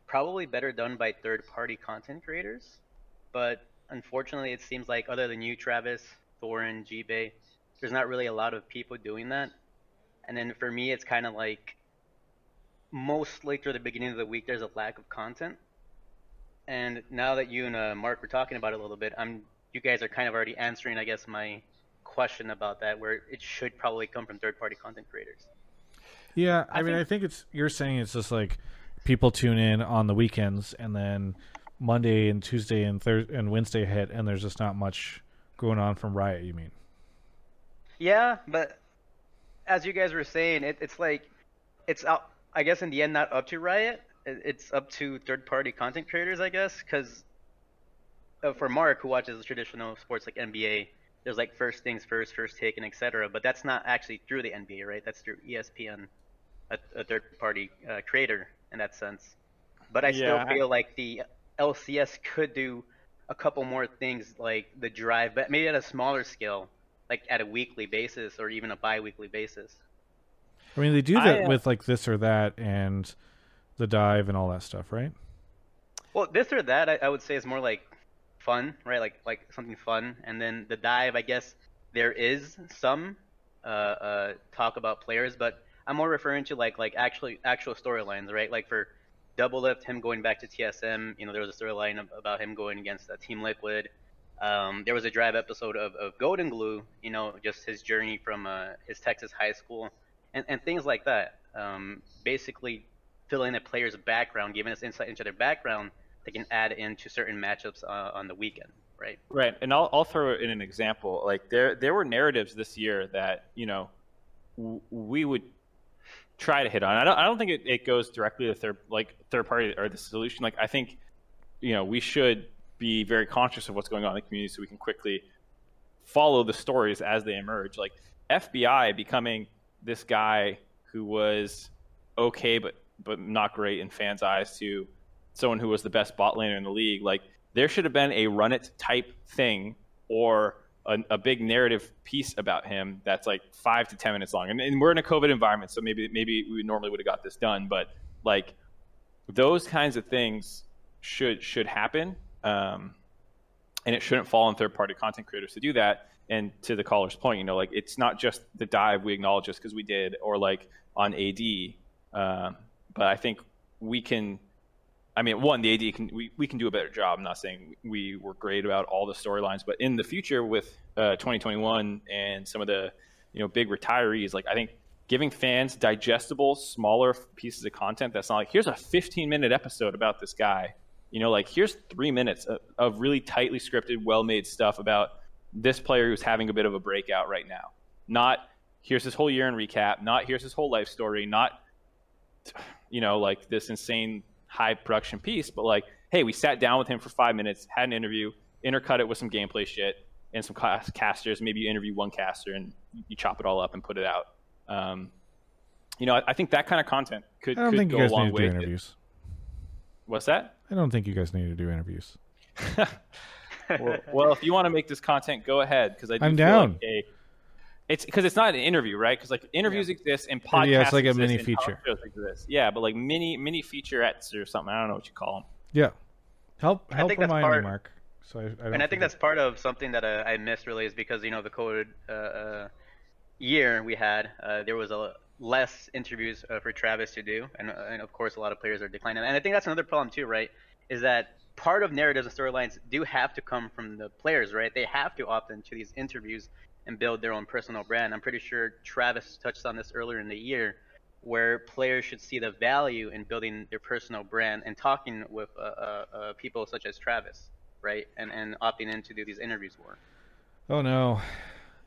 H: probably better done by third-party content creators. But unfortunately, it seems like other than you, Travis, Thorin, G-Bay, there's not really a lot of people doing that. And then for me, it's kind of like mostly through the beginning of the week, there's a lack of content. And now that you and uh, Mark were talking about it a little bit, I'm you guys are kind of already answering, I guess, my question about that, where it should probably come from third-party content creators.
A: Yeah, I,
H: I
A: mean,
H: think-
A: I think it's you're saying it's just like people tune in on the weekends, and then Monday and Tuesday and Thursday and Wednesday hit, and there's just not much going on from Riot. You mean?
H: Yeah, but as you guys were saying, it, it's like it's out. I guess in the end, not up to Riot. It's up to third-party content creators, I guess, because uh, for Mark, who watches traditional sports like NBA, there's like first things first, first take, and etc. But that's not actually through the NBA, right? That's through ESPN, a, a third-party uh, creator in that sense. But I still
B: Yeah, I-
H: feel like the LCS could do a couple more things, like the drive, but maybe at a smaller scale, like at a weekly basis or even a bi-weekly basis.
A: I mean, they do
B: I,
A: that
B: uh,
A: with like this or that and the dive and all that stuff, right?
H: Well, this or that, I, I would say is more like fun, right? Like like something fun, and then the dive, I guess there is some uh, uh, talk about players, but I'm more referring to like like actually actual storylines, right? Like for Doublelift, him going back to TSM, you know, there was a storyline about him going against uh, Team Liquid. Um, there was a drive episode of, of Goldenglue, you know, just his journey from uh, his Texas high school, and, and things like that. Um, basically, filling a player's background, giving us insight into their background, they can add into certain matchups uh, on the weekend, right?
B: Right, and I'll, I'll throw in an example. Like there, there were narratives this year that you know we would try to hit on. I don't I don't think it, it goes directly to third like third party or the solution. Like I think you know we should be very conscious of what's going on in the community so we can quickly follow the stories as they emerge. Like FBI becoming this guy who was okay but but not great in fans' eyes to someone who was the best bot laner in the league. Like there should have been a run it type thing or a, a, big narrative piece about him that's like five to ten minutes long. And, and, we're in a COVID environment, so maybe maybe we normally would have got this done, but like those kinds of things should should happen, um, and it shouldn't fall on third party content creators to do that. And to the caller's point, you know, like it's not just the dive we acknowledge just because we did, or like on AD, um, but I think we can I mean, one, the AD can we, we can do a better job. I'm not saying we were great about all the storylines, but in the future with uh, 2021 and some of the you know big retirees, like I think giving fans digestible, smaller pieces of content that's not like here's a 15 minute episode about this guy. You know, like here's three minutes of, of really tightly scripted, well made stuff about this player who's having a bit of a breakout right now. Not here's his whole year in recap. Not here's his whole life story. Not you know like this insane high production piece, but like, hey, we sat down with him for five minutes, had an interview, intercut it with some gameplay shit and some casters. Maybe you interview one caster and you chop it all up and put it out. Um, you know, I, I, think that kind of content could,
A: I don't
B: could
A: think
B: go
A: you guys
B: a long
A: need to
B: way.
A: do interviews.
B: What's that?
A: I don't think you guys need to do interviews. *laughs*
B: well, well, if you want to make this content, go ahead because I do
A: I'm down.
B: Like a, it's because it's not an interview, right? Because like interviews exist and podcasts.
A: Yeah, it's like a mini feature.
B: talk shows exist. Yeah, but like mini mini featurettes or something. I don't know what you call them.
A: Yeah, help
H: I
A: help
H: think that's
A: remind me,
H: part-
A: Mark. So I, I
H: and I think
A: forget.
H: that's part of something that uh, I missed really is because you know the COVID uh, uh, year we had, uh, there was a less interviews uh, for Travis to do, and, uh, and of course a lot of players are declining. And I think that's another problem too, right? Is that part of narratives and storylines do have to come from the players, right? They have to opt into these interviews and build their own personal brand. I'm pretty sure Travis touched on this earlier in the year, where players should see the value in building their personal brand and talking with uh, uh, uh, people such as Travis, right? And and opting in to do these interviews more.
A: Oh no,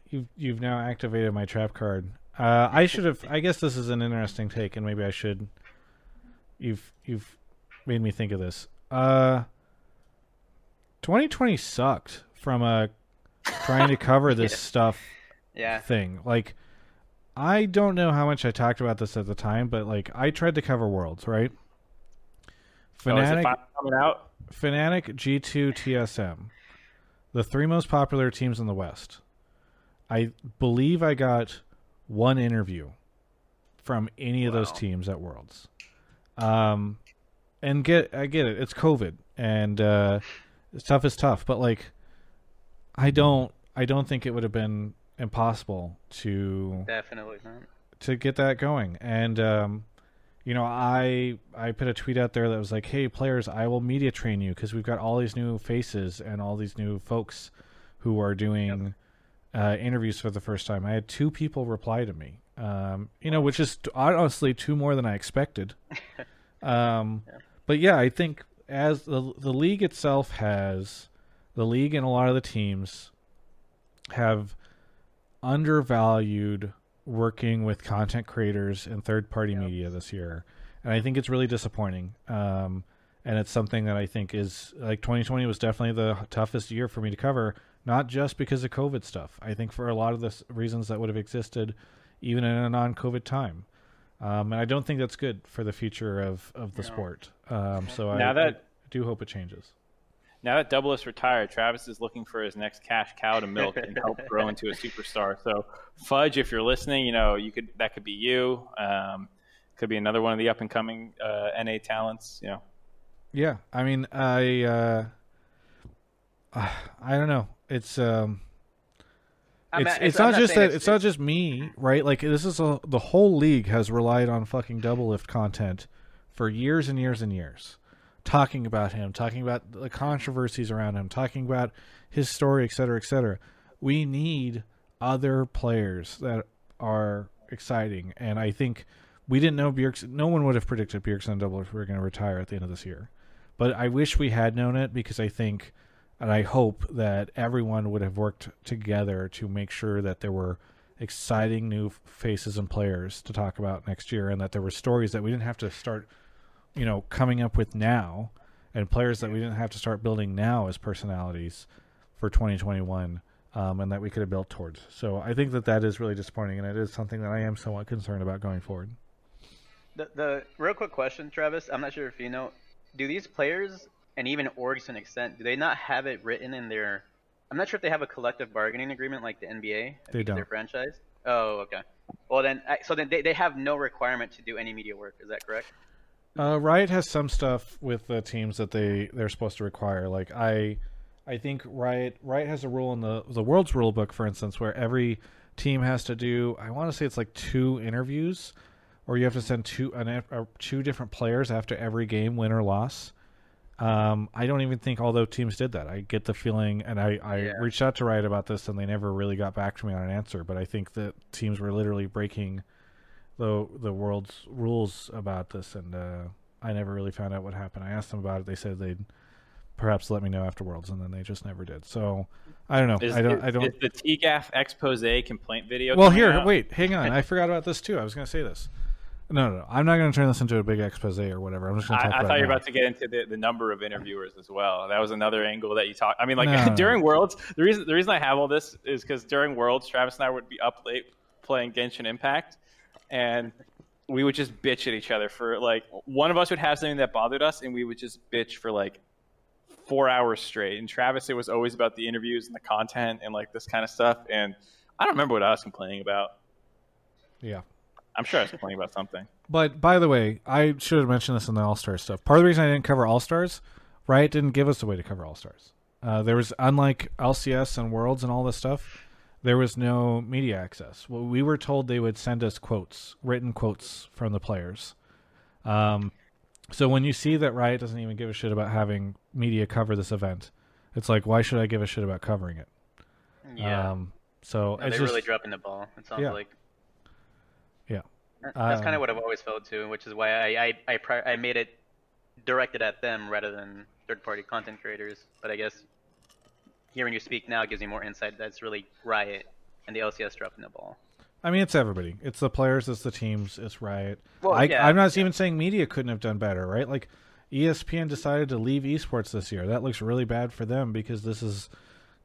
A: you've you've now activated my trap card. Uh, I should have. I guess this is an interesting take, and maybe I should. You've you've made me think of this. Uh, 2020 sucked from a trying to cover *laughs* this stuff
H: Yeah.
A: thing. Like, I don't know how much I talked about this at the time, but like I tried to cover Worlds, right?
B: Oh,
A: Fnatic,
B: finally coming out?
A: Fnatic, G2, TSM, the three most popular teams in the West. I believe I got one interview from any of those teams at Worlds. Um, and get I get it. It's COVID, and uh, stuff is tough. But like, I don't I don't think it would have been impossible to
H: Definitely not.
A: to get that going. And um, you know, I I put a tweet out there that was like, "Hey, players, I will media train you because we've got all these new faces and all these new folks who are doing uh, interviews for the first time." I had two people reply to me, um, you know, which is honestly two more than I expected. *laughs* um, But yeah, I think as the the league itself has, the league and a lot of the teams have undervalued working with content creators and third party media this year. And I think it's really disappointing. Um, and it's something that I think is like 2020 was definitely the toughest year for me to cover, not just because of COVID stuff. I think for a lot of the reasons that would have existed even in a non COVID time. Um, and I don't think that's good for the future of, of the
H: No.
A: sport. Um, so I,
B: that-
A: I do hope it changes.
B: Now that Double is retired, Travis is looking for his next cash cow to milk and help *laughs* grow into a superstar. So, Fudge, if you're listening, you know you could that could be you. Um, could be another one of the up and coming uh, NA talents. You know,
A: Yeah, I mean, I uh, *sighs* I don't know. It's um,
H: I'm
A: it's
H: not-
A: it's not
H: not
A: just
H: saying
A: that it's not just me, right? Like this is a the whole league has relied on fucking Doublelift content for years and years and years, talking about him, talking about the controversies around him, talking about his story, et cetera, et cetera. We need other players that are exciting, and I think we didn't know Bjergsen. No one would have predicted Bjergsen Doublelift were going to retire at the end of this year, but I wish we had known it because I think and I hope that everyone would have worked together to make sure that there were exciting new faces and players to talk about next year, and that there were stories that we didn't have to start, you know, coming up with now, and players that we didn't have to start building now as personalities for 2021, um, and that we could have built towards. So I think that that is really disappointing, and it is something that I am somewhat concerned about going forward.
H: The, the real quick question, Travis. I'm not sure if you know. Do these players and even orgs to an extent, do they not have it written in their? I'm not sure if they have a collective bargaining agreement like the NBA.
A: They
H: don't. Their franchise. Oh, okay. Well then, so then they, they have no requirement to do any media work. Is that correct?
A: Uh, Riot has some stuff with the teams that they they're supposed to require. Like I, I think Riot Riot has a rule in the the world's rule book, for instance, where every team has to do. I want to say it's like two interviews, or you have to send two an, uh, two different players after every game, win or loss. Um, I don't even think all those teams did that. I get the feeling, and I, I
H: Yeah.
A: reached out to Riot about this, and they never really got back to me on an answer. But I think that teams were literally breaking the the world's rules about this, and uh, I never really found out what happened. I asked them about it. They said they'd perhaps let me know after Worlds, and then they just never did. So I don't know.
B: Is,
A: I don't.
B: is-
A: I don't.
B: Is the TGAF expose complaint video?
A: well, here,
B: out?
A: wait, hang on. *laughs* I forgot about this too. I was going to say this. No, no, no. I'm not going to turn this into a big expose or whatever. I'm just going to talk
B: I, I thought you were
A: now.
B: about to get into the, the number of interviewers as well. That was another angle that you talked. I mean, like
A: no, *laughs*
B: during Worlds, the reason the reason I have all this is because during Worlds, Travis and I would be up late playing Genshin Impact, and we would just bitch at each other for like one of us would have something that bothered us, and we would just bitch for like four hours straight. And Travis, it was always about the interviews and the content and like this kind of stuff. And I don't remember what I was complaining about.
A: Yeah.
B: I'm sure I was complaining about something.
A: But by the way, I should have mentioned this in the All Star stuff. Part of the reason I didn't cover All Stars, Riot didn't give us a way to cover All Stars. Uh, there was unlike LCS and Worlds and all this stuff, there was no media access. Well, we were told they would send us quotes, written quotes from the players. Um, so when you see that Riot doesn't even give a shit about having media cover this event, it's like, why should I give a shit about covering it?
H: Yeah.
A: Um, so
H: No,
A: it's
H: they're
A: just,
H: really dropping the ball. It sounds
A: Yeah.
H: like.
A: Yeah.
H: That- That's
A: Um,
H: kind of what I've always felt too, which is why I I I, pri- I made it directed at them rather than third-party content creators. But I guess hearing you speak now gives me more insight. That's really Riot and the LCS dropping the ball.
A: I mean, it's everybody. It's the players, it's the teams, it's Riot.
H: Well,
A: I,
H: yeah,
A: I'm not even saying media couldn't have done better, right? Like ESPN decided to leave esports this year. That looks really bad for them because this is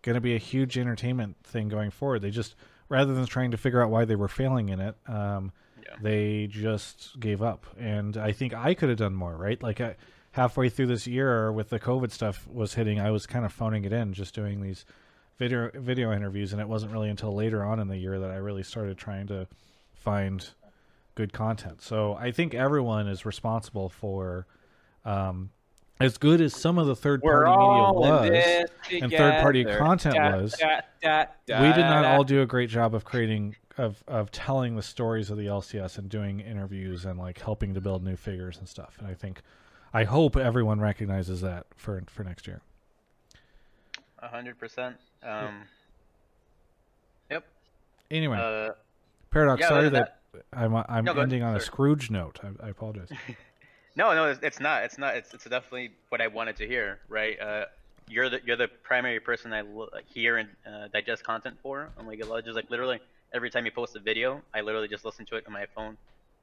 A: going to be a huge entertainment thing going forward. They just, rather than trying to figure out why they were failing in it, um,
H: Yeah.
A: they just gave up. And I think I could have done more, right? Like I, halfway through this year, with the COVID stuff was hitting, I was kind of phoning it in, just doing these video video interviews, and it wasn't really until later on in the year that I really started trying to find good content. So I think everyone is responsible for um, as good as some of the third party media was. and third-party content
B: Da,
A: was.
B: da, da,
A: we did not all do a great job of creating of of telling the stories of the LCS and doing interviews and like helping to build new figures and stuff. And I think I hope everyone recognizes that for for next year.
H: A hundred percent. Um. Yep.
A: Anyway,
H: Uh.
A: Paradox,
H: yeah,
A: sorry
H: than
A: that, I'm I'm
H: No, go ahead.
A: ending on a Scrooge note. I, I apologize. *laughs*
H: No, no, it's, not. It's not. It's, it's definitely what I wanted to hear, right? Uh, you're the you're the primary person I hear and uh, digest content for on League of Legends. Like literally every time you post a video, I literally just listen to it on my phone,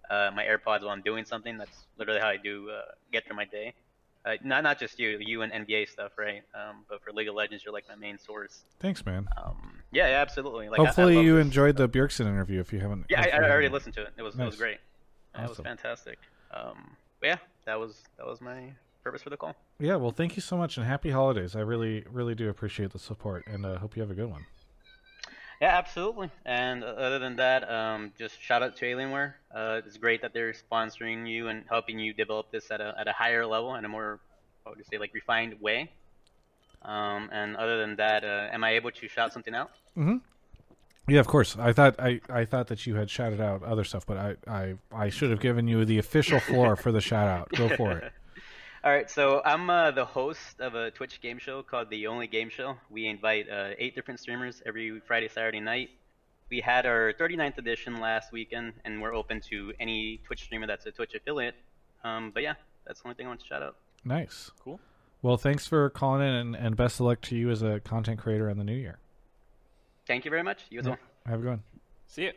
H: uh, my AirPods while I'm doing something. That's literally how I do uh, get through my day. Uh, not not just you, you and NBA stuff, right? Um, but for League of Legends, you're like my main source.
A: Thanks, man.
H: Um, yeah, yeah, absolutely. Like I- I
A: Hopefully you
H: this.
A: enjoyed the Bjergsen interview. If you haven't,
H: Yeah, I, I already listened to it. It was it was
A: Nice.
H: great. That was fantastic. Um, but yeah, that was that was my purpose for the call.
A: Yeah, well, thank you so much and happy holidays. I really, really do appreciate the support and uh, hope you have a good one.
H: Yeah, absolutely. And uh, other than that, um, just shout out to Alienware. Uh, it's great that they're sponsoring you and helping you develop this at a at a higher level and a more, what would you say, like refined way. Um, and other than that, uh, am I able to shout something out?
A: Yeah, of course. I thought I, I thought that you had shouted out other stuff, but I, I, I should have given you the official floor for the shout out. Go for it. *laughs*
H: All right, so I'm uh, the host of a Twitch game show called The Only Game Show. We invite uh, eight different streamers every Friday, Saturday night. We had our 39th edition last weekend, and we're open to any Twitch streamer that's a Twitch affiliate. Um, but yeah, that's the only thing I want to shout out.
A: Nice.
B: Cool.
A: Well, thanks for calling in and, and best of luck to you as a content creator in the new year.
H: Thank you very much. You as well.
A: Have a good one.
B: See you.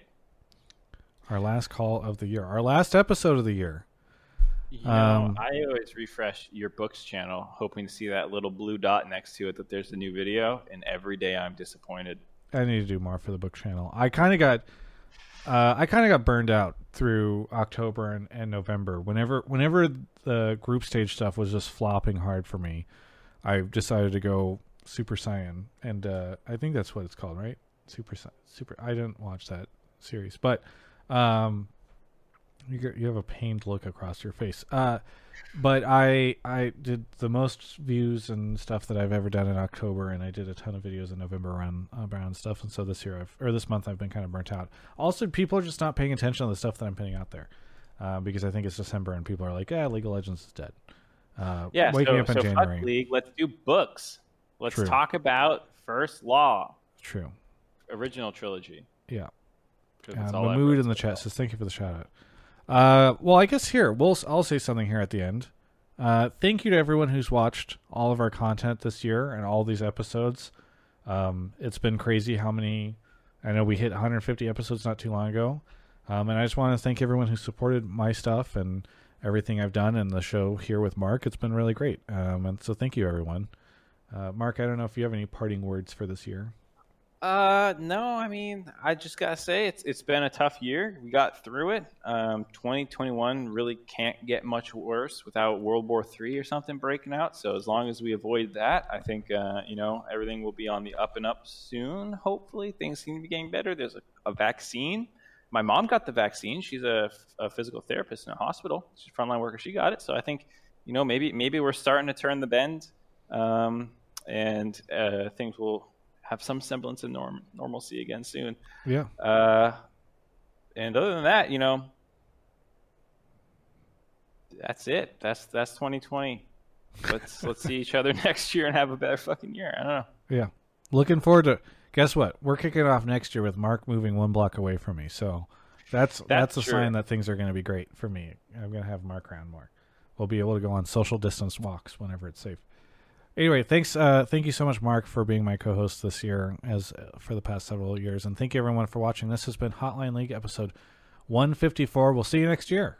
A: Our last call of the year. Our last episode of the year.
B: You know,
A: Um,
B: I always refresh your books channel, hoping to see that little blue dot next to it that there's a new video, and every day I'm disappointed.
A: I need to do more for the book channel. I kind of got, uh, I kind of got burned out through October and, and November. Whenever, whenever the group stage stuff was just flopping hard for me, I decided to go Super Saiyan, and uh, I think that's what it's called, right? Super Super. I didn't watch that series, but um, you have a pained look across your face. Uh, but I I did the most views and stuff that I've ever done in October, and I did a ton of videos in November around around stuff. And so this year, I've or this month, I've been kind of burnt out. Also, people are just not paying attention to the stuff that I'm putting out there uh, because I think it's December and people are like, "Yeah, League of Legends is dead." Uh,
B: Yeah,
A: waking
B: so,
A: up in
B: so
A: January.
B: League. Let's do books. Let's
A: True.
B: talk about First Law,
A: True.
B: original trilogy.
A: Yeah. Uh,
B: all I've
A: Mahmood in the chat says, "Thank you for the shout out." Uh, well, I guess here we'll I'll say something here at the end. Uh, thank you to everyone who's watched all of our content this year and all these episodes. Um, it's been crazy how many. I know we hit 150 episodes not too long ago, um, and I just want to thank everyone who supported my stuff and everything I've done and the show here with Mark. It's been really great, um, and so thank you everyone. Uh, Mark, I don't know if you have any parting words for this year.
B: Uh, no, I mean, I just gotta say it's it's been a tough year. We got through it. Um, 2021 really can't get much worse without World War III or something breaking out. So as long as we avoid that, I think uh, you know everything will be on the up and up soon. Hopefully, things seem to be getting better. There's a, a vaccine. My mom got the vaccine. She's a, a physical therapist in a hospital. She's a frontline worker. She got it. So I think you know maybe maybe we're starting to turn the bend, um, and uh, things will have some semblance of norm normalcy again soon.
A: Yeah.
B: Uh, and other than that, you know, that's it. That's that's 2020. Let's *laughs* let's see each other *laughs* next year and have a better fucking year. I don't know.
A: Yeah. Looking forward to guess what? We're kicking off next year with Mark moving one block away from me. So that's that's,
B: That's
A: a sign that things are going to be great for me. I'm going to have Mark around more. We'll be able to go on social distance walks whenever it's safe. Anyway, thanks uh thank you so much Mark for being my co-host this year as uh, for the past several years and thank you everyone for watching. This has been Hotline League episode 154. We'll see you next year.